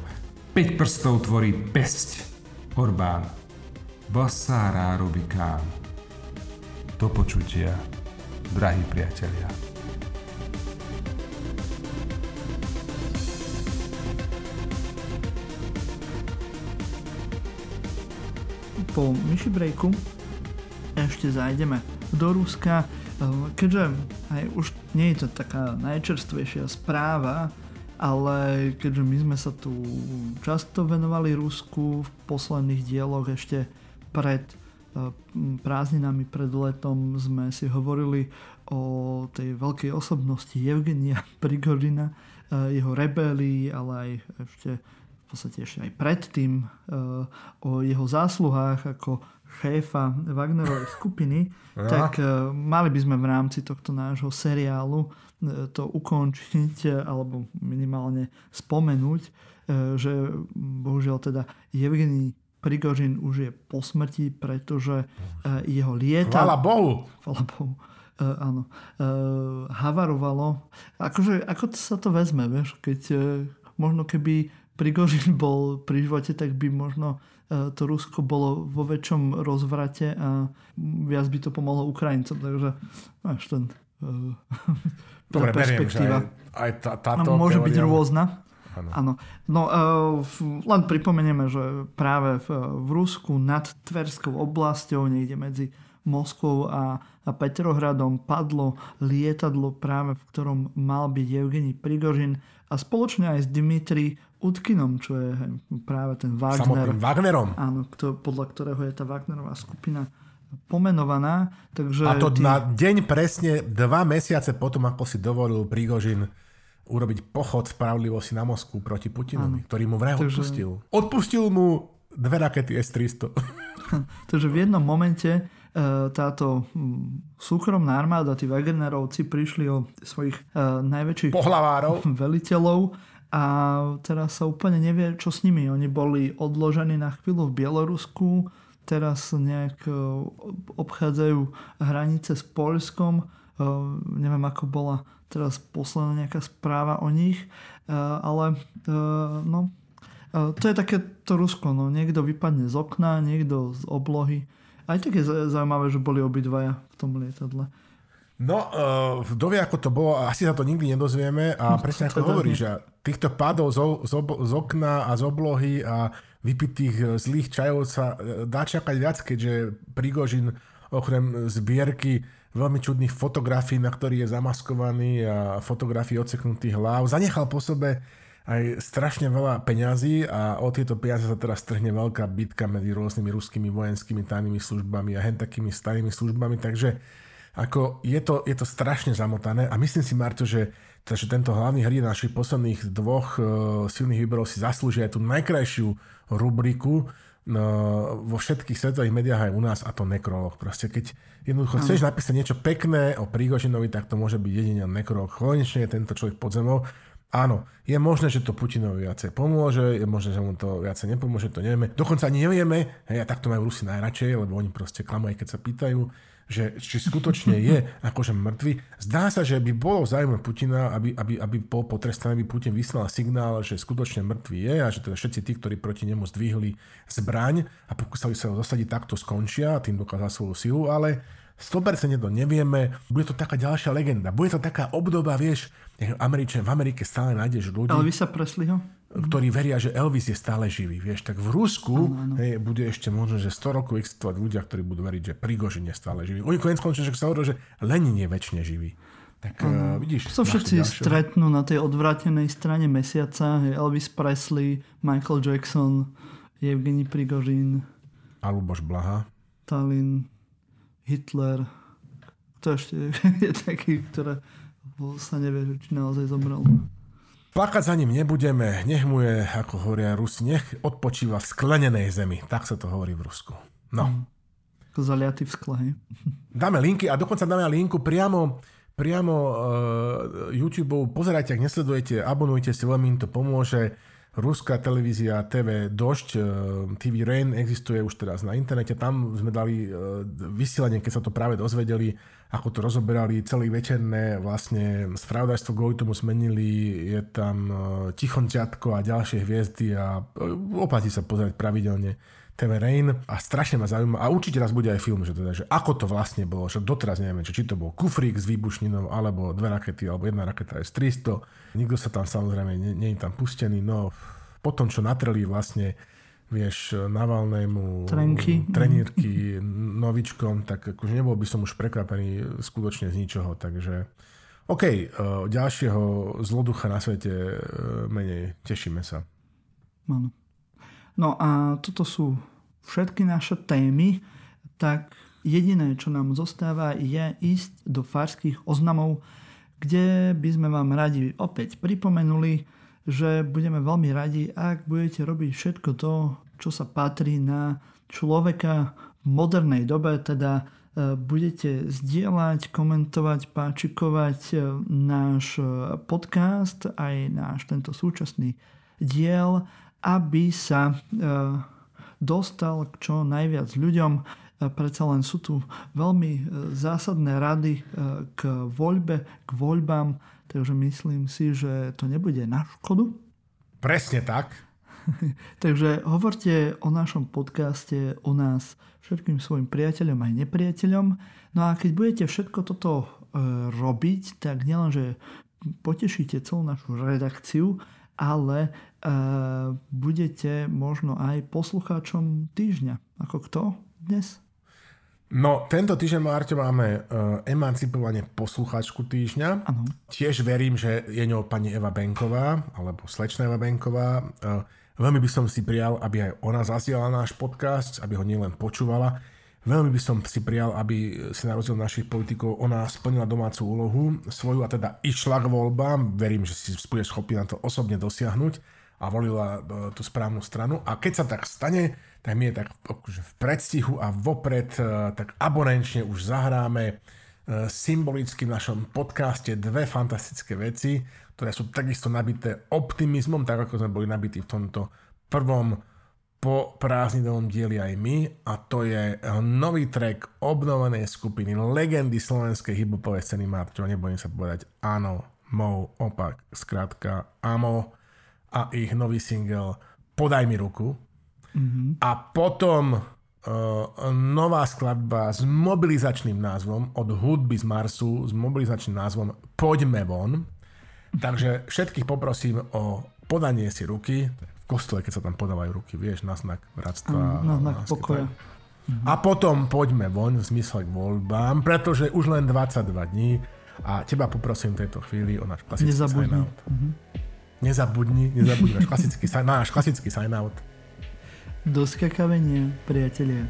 5 prstov tvorí pesť. Orbán. Basára Rubikán. Do počutia, drahí priatelia. po myši breaku ešte zajdeme do Ruska, keďže aj už nie je to taká najčerstvejšia správa, ale keďže my sme sa tu často venovali Rusku v posledných dieloch ešte pred e, prázdninami pred letom sme si hovorili o tej veľkej osobnosti Evgenia Prigorina, e, jeho rebelii, ale aj ešte podstate ešte aj predtým uh, o jeho zásluhách ako šéfa Wagnerovej skupiny, ja. tak mali by sme v rámci tohto nášho seriálu to ukončiť alebo minimálne spomenúť, že bohužiaľ teda Evgeny Prigožin už je po smrti, pretože uh, jeho lieta... Chvala Bohu! Chvala Bohu. Uh, áno, uh, havarovalo. Akože, ako sa to vezme, vieš, keď uh, možno keby Prigožin bol pri živote, tak by možno e, to Rusko bolo vo väčšom rozvrate a viac by to pomohlo Ukrajincom. Takže máš ten uh, Dobre, perspektíva. Beriem, aj, aj tá, táto no, môže teória... byť rôzna. Áno. No, uh, len pripomenieme, že práve v, Rusku nad Tverskou oblasťou, niekde medzi Moskvou a, a Petrohradom padlo lietadlo práve v ktorom mal byť Evgeni Prigožin a spoločne aj s Dimitri Utkinom, čo je práve ten Wagner. Samotným Wagnerom. Áno, kto, podľa ktorého je tá Wagnerová skupina pomenovaná. Takže a to tí... na deň presne dva mesiace potom, ako si dovolil Prigožin urobiť pochod spravodlivosti na Moskvu proti Putinovi, ano. ktorý mu vraj Takže... odpustil. Odpustil mu dve rakety S-300. Takže v jednom momente e, táto súkromná armáda, tí Wagnerovci prišli o svojich e, najväčších pohlavárov, veliteľov a teraz sa úplne nevie, čo s nimi. Oni boli odložení na chvíľu v Bielorusku, teraz nejak e, obchádzajú hranice s Polskom, neviem ako bola teraz posledná nejaká správa o nich, ale no, to je také to Rusko, no niekto vypadne z okna, niekto z oblohy. Aj tak je zaujímavé, že boli obidvaja v tom lietadle. No, uh, kto vie, ako to bolo, asi sa to nikdy nedozvieme a no, presne ako hovorí, že týchto pádov z, z, z okna a z oblohy a vypitých e, zlých čajov sa e, dá čakať viac, keďže Prigožin okrem zbierky veľmi čudných fotografií, na ktorých je zamaskovaný a fotografií odseknutých hlav, zanechal po sebe aj strašne veľa peňazí a o tieto peniaze sa teraz strhne veľká bitka medzi rôznymi ruskými vojenskými tajnými službami a hen takými starými službami, takže ako je to, je to strašne zamotané a myslím si, Marto, že, že tento hlavný hrdina našich posledných dvoch uh, silných výberov si zaslúži aj tú najkrajšiu rubriku vo všetkých svetových médiách aj u nás a to nekrolog. Proste keď jednoducho chceš napísať niečo pekné o Prígožinovi, tak to môže byť jedine nekrolog. Konečne je tento človek pod zemou. Áno, je možné, že to Putinovi viacej pomôže, je možné, že mu to viacej nepomôže, to nevieme. Dokonca ani nevieme, hej, a tak to majú Rusi najradšej, lebo oni proste klamú, aj keď sa pýtajú že či skutočne je akože mŕtvy. Zdá sa, že by bolo zájme Putina, aby, aby, aby bol potrestaný, aby Putin vyslal signál, že skutočne mŕtvy je a že teda všetci tí, ktorí proti nemu zdvihli zbraň a pokúsali sa ho zasadiť, takto skončia a tým dokázal svoju silu, ale 100% to nevieme, bude to taká ďalšia legenda, bude to taká obdoba, vieš, v Amerike stále nájdeš ľudí. Elvisa Presleyho? Ktorí veria, že Elvis je stále živý. Vieš, tak v Rusku ano, ano. Hej, bude ešte možno, že 100 rokov existovať ľudia, ktorí budú veriť, že Prigožin je stále živý. Oni konec končne, že sa hovorí, že Lenin je väčšine živý. Tak uh, vidíš. So všetci ďalšie. stretnú na tej odvrátenej strane mesiaca. Hej, Elvis Presley, Michael Jackson, Evgeny Prigožin. A Luboš Blaha. Stalin, Hitler. To ešte je taký, ktoré sa nevie, či naozaj zomrel. Plakať za ním nebudeme, nech mu je, ako hovoria Rusi, nech odpočíva v sklenenej zemi. Tak sa to hovorí v Rusku. No. Mm. Zaliaty v skle, hej? Dáme linky a dokonca dáme linku priamo, priamo uh, YouTube. Pozerajte, ak nesledujete, abonujte si, veľmi im to pomôže. Ruská televízia TV Došť, uh, TV Rain existuje už teraz na internete. Tam sme dali uh, vysielanie, keď sa to práve dozvedeli ako to rozoberali. Celý večerné vlastne spravodajstvo kvôli tomu zmenili, je tam e, Tichon Ťatko a ďalšie hviezdy a oplatí sa pozerať pravidelne TV Rain a strašne ma zaujíma a určite raz bude aj film, že, teda, že ako to vlastne bolo, že doteraz nevieme, či to bol kufrík s výbušninou alebo dve rakety, alebo jedna raketa S-300, nikto sa tam samozrejme nie, nie je tam pustený, no potom čo natreli vlastne vieš, Navalnému Trenky. trenírky novičkom, tak akože nebol by som už prekvapený skutočne z ničoho, takže OK, uh, ďalšieho zloducha na svete uh, menej, tešíme sa. Áno. No a toto sú všetky naše témy, tak jediné, čo nám zostáva, je ísť do farských oznamov, kde by sme vám radi opäť pripomenuli, že budeme veľmi radi, ak budete robiť všetko to, čo sa patrí na človeka v modernej dobe, teda e, budete zdieľať, komentovať, páčikovať e, náš e, podcast, aj náš tento súčasný diel, aby sa dostal k čo najviac ľuďom. Predsa len sú tu veľmi zásadné rady k voľbe, k voľbám Takže myslím si, že to nebude na škodu. Presne tak. Takže hovorte o našom podcaste, o nás všetkým svojim priateľom aj nepriateľom. No a keď budete všetko toto e, robiť, tak nielenže potešíte celú našu redakciu, ale e, budete možno aj poslucháčom týždňa. Ako kto dnes? No, tento týždeň, Marťo, máme uh, emancipovanie poslucháčku týždňa. Ano. Tiež verím, že je ňou pani Eva Benková, alebo slečna Eva Benková. Uh, veľmi by som si prijal, aby aj ona zazdieľala náš podcast, aby ho nielen počúvala. Veľmi by som si prijal, aby si na rozdiel našich politikov ona splnila domácu úlohu svoju a teda išla k voľbám. Verím, že si bude schopný na to osobne dosiahnuť a volila uh, tú správnu stranu. A keď sa tak stane, tak my je tak akože v predstihu a vopred e, tak abonenčne už zahráme e, symbolicky v našom podcaste dve fantastické veci, ktoré sú takisto nabité optimizmom, tak ako sme boli nabití v tomto prvom po prázdninovom dieli aj my a to je nový track obnovenej skupiny legendy slovenskej hiphopovej scény Marťo, nebojím sa povedať áno, Mo, opak, skrátka Amo a ich nový single Podaj mi ruku. Mm-hmm. A potom uh, nová skladba s mobilizačným názvom od hudby z Marsu s mobilizačným názvom Poďme von. Takže všetkých poprosím o podanie si ruky, v kostole, keď sa tam podávajú ruky, vieš, na znak bratstva. Na znak pokoja. A potom poďme von v zmysle k voľbám, pretože už len 22 dní a teba poprosím v tejto chvíli o náš klasický Nezabudni. sign-out. Nezabudni, nezabudni náš klasický, náš klasický sign-out. Do skakavenia, priatelia.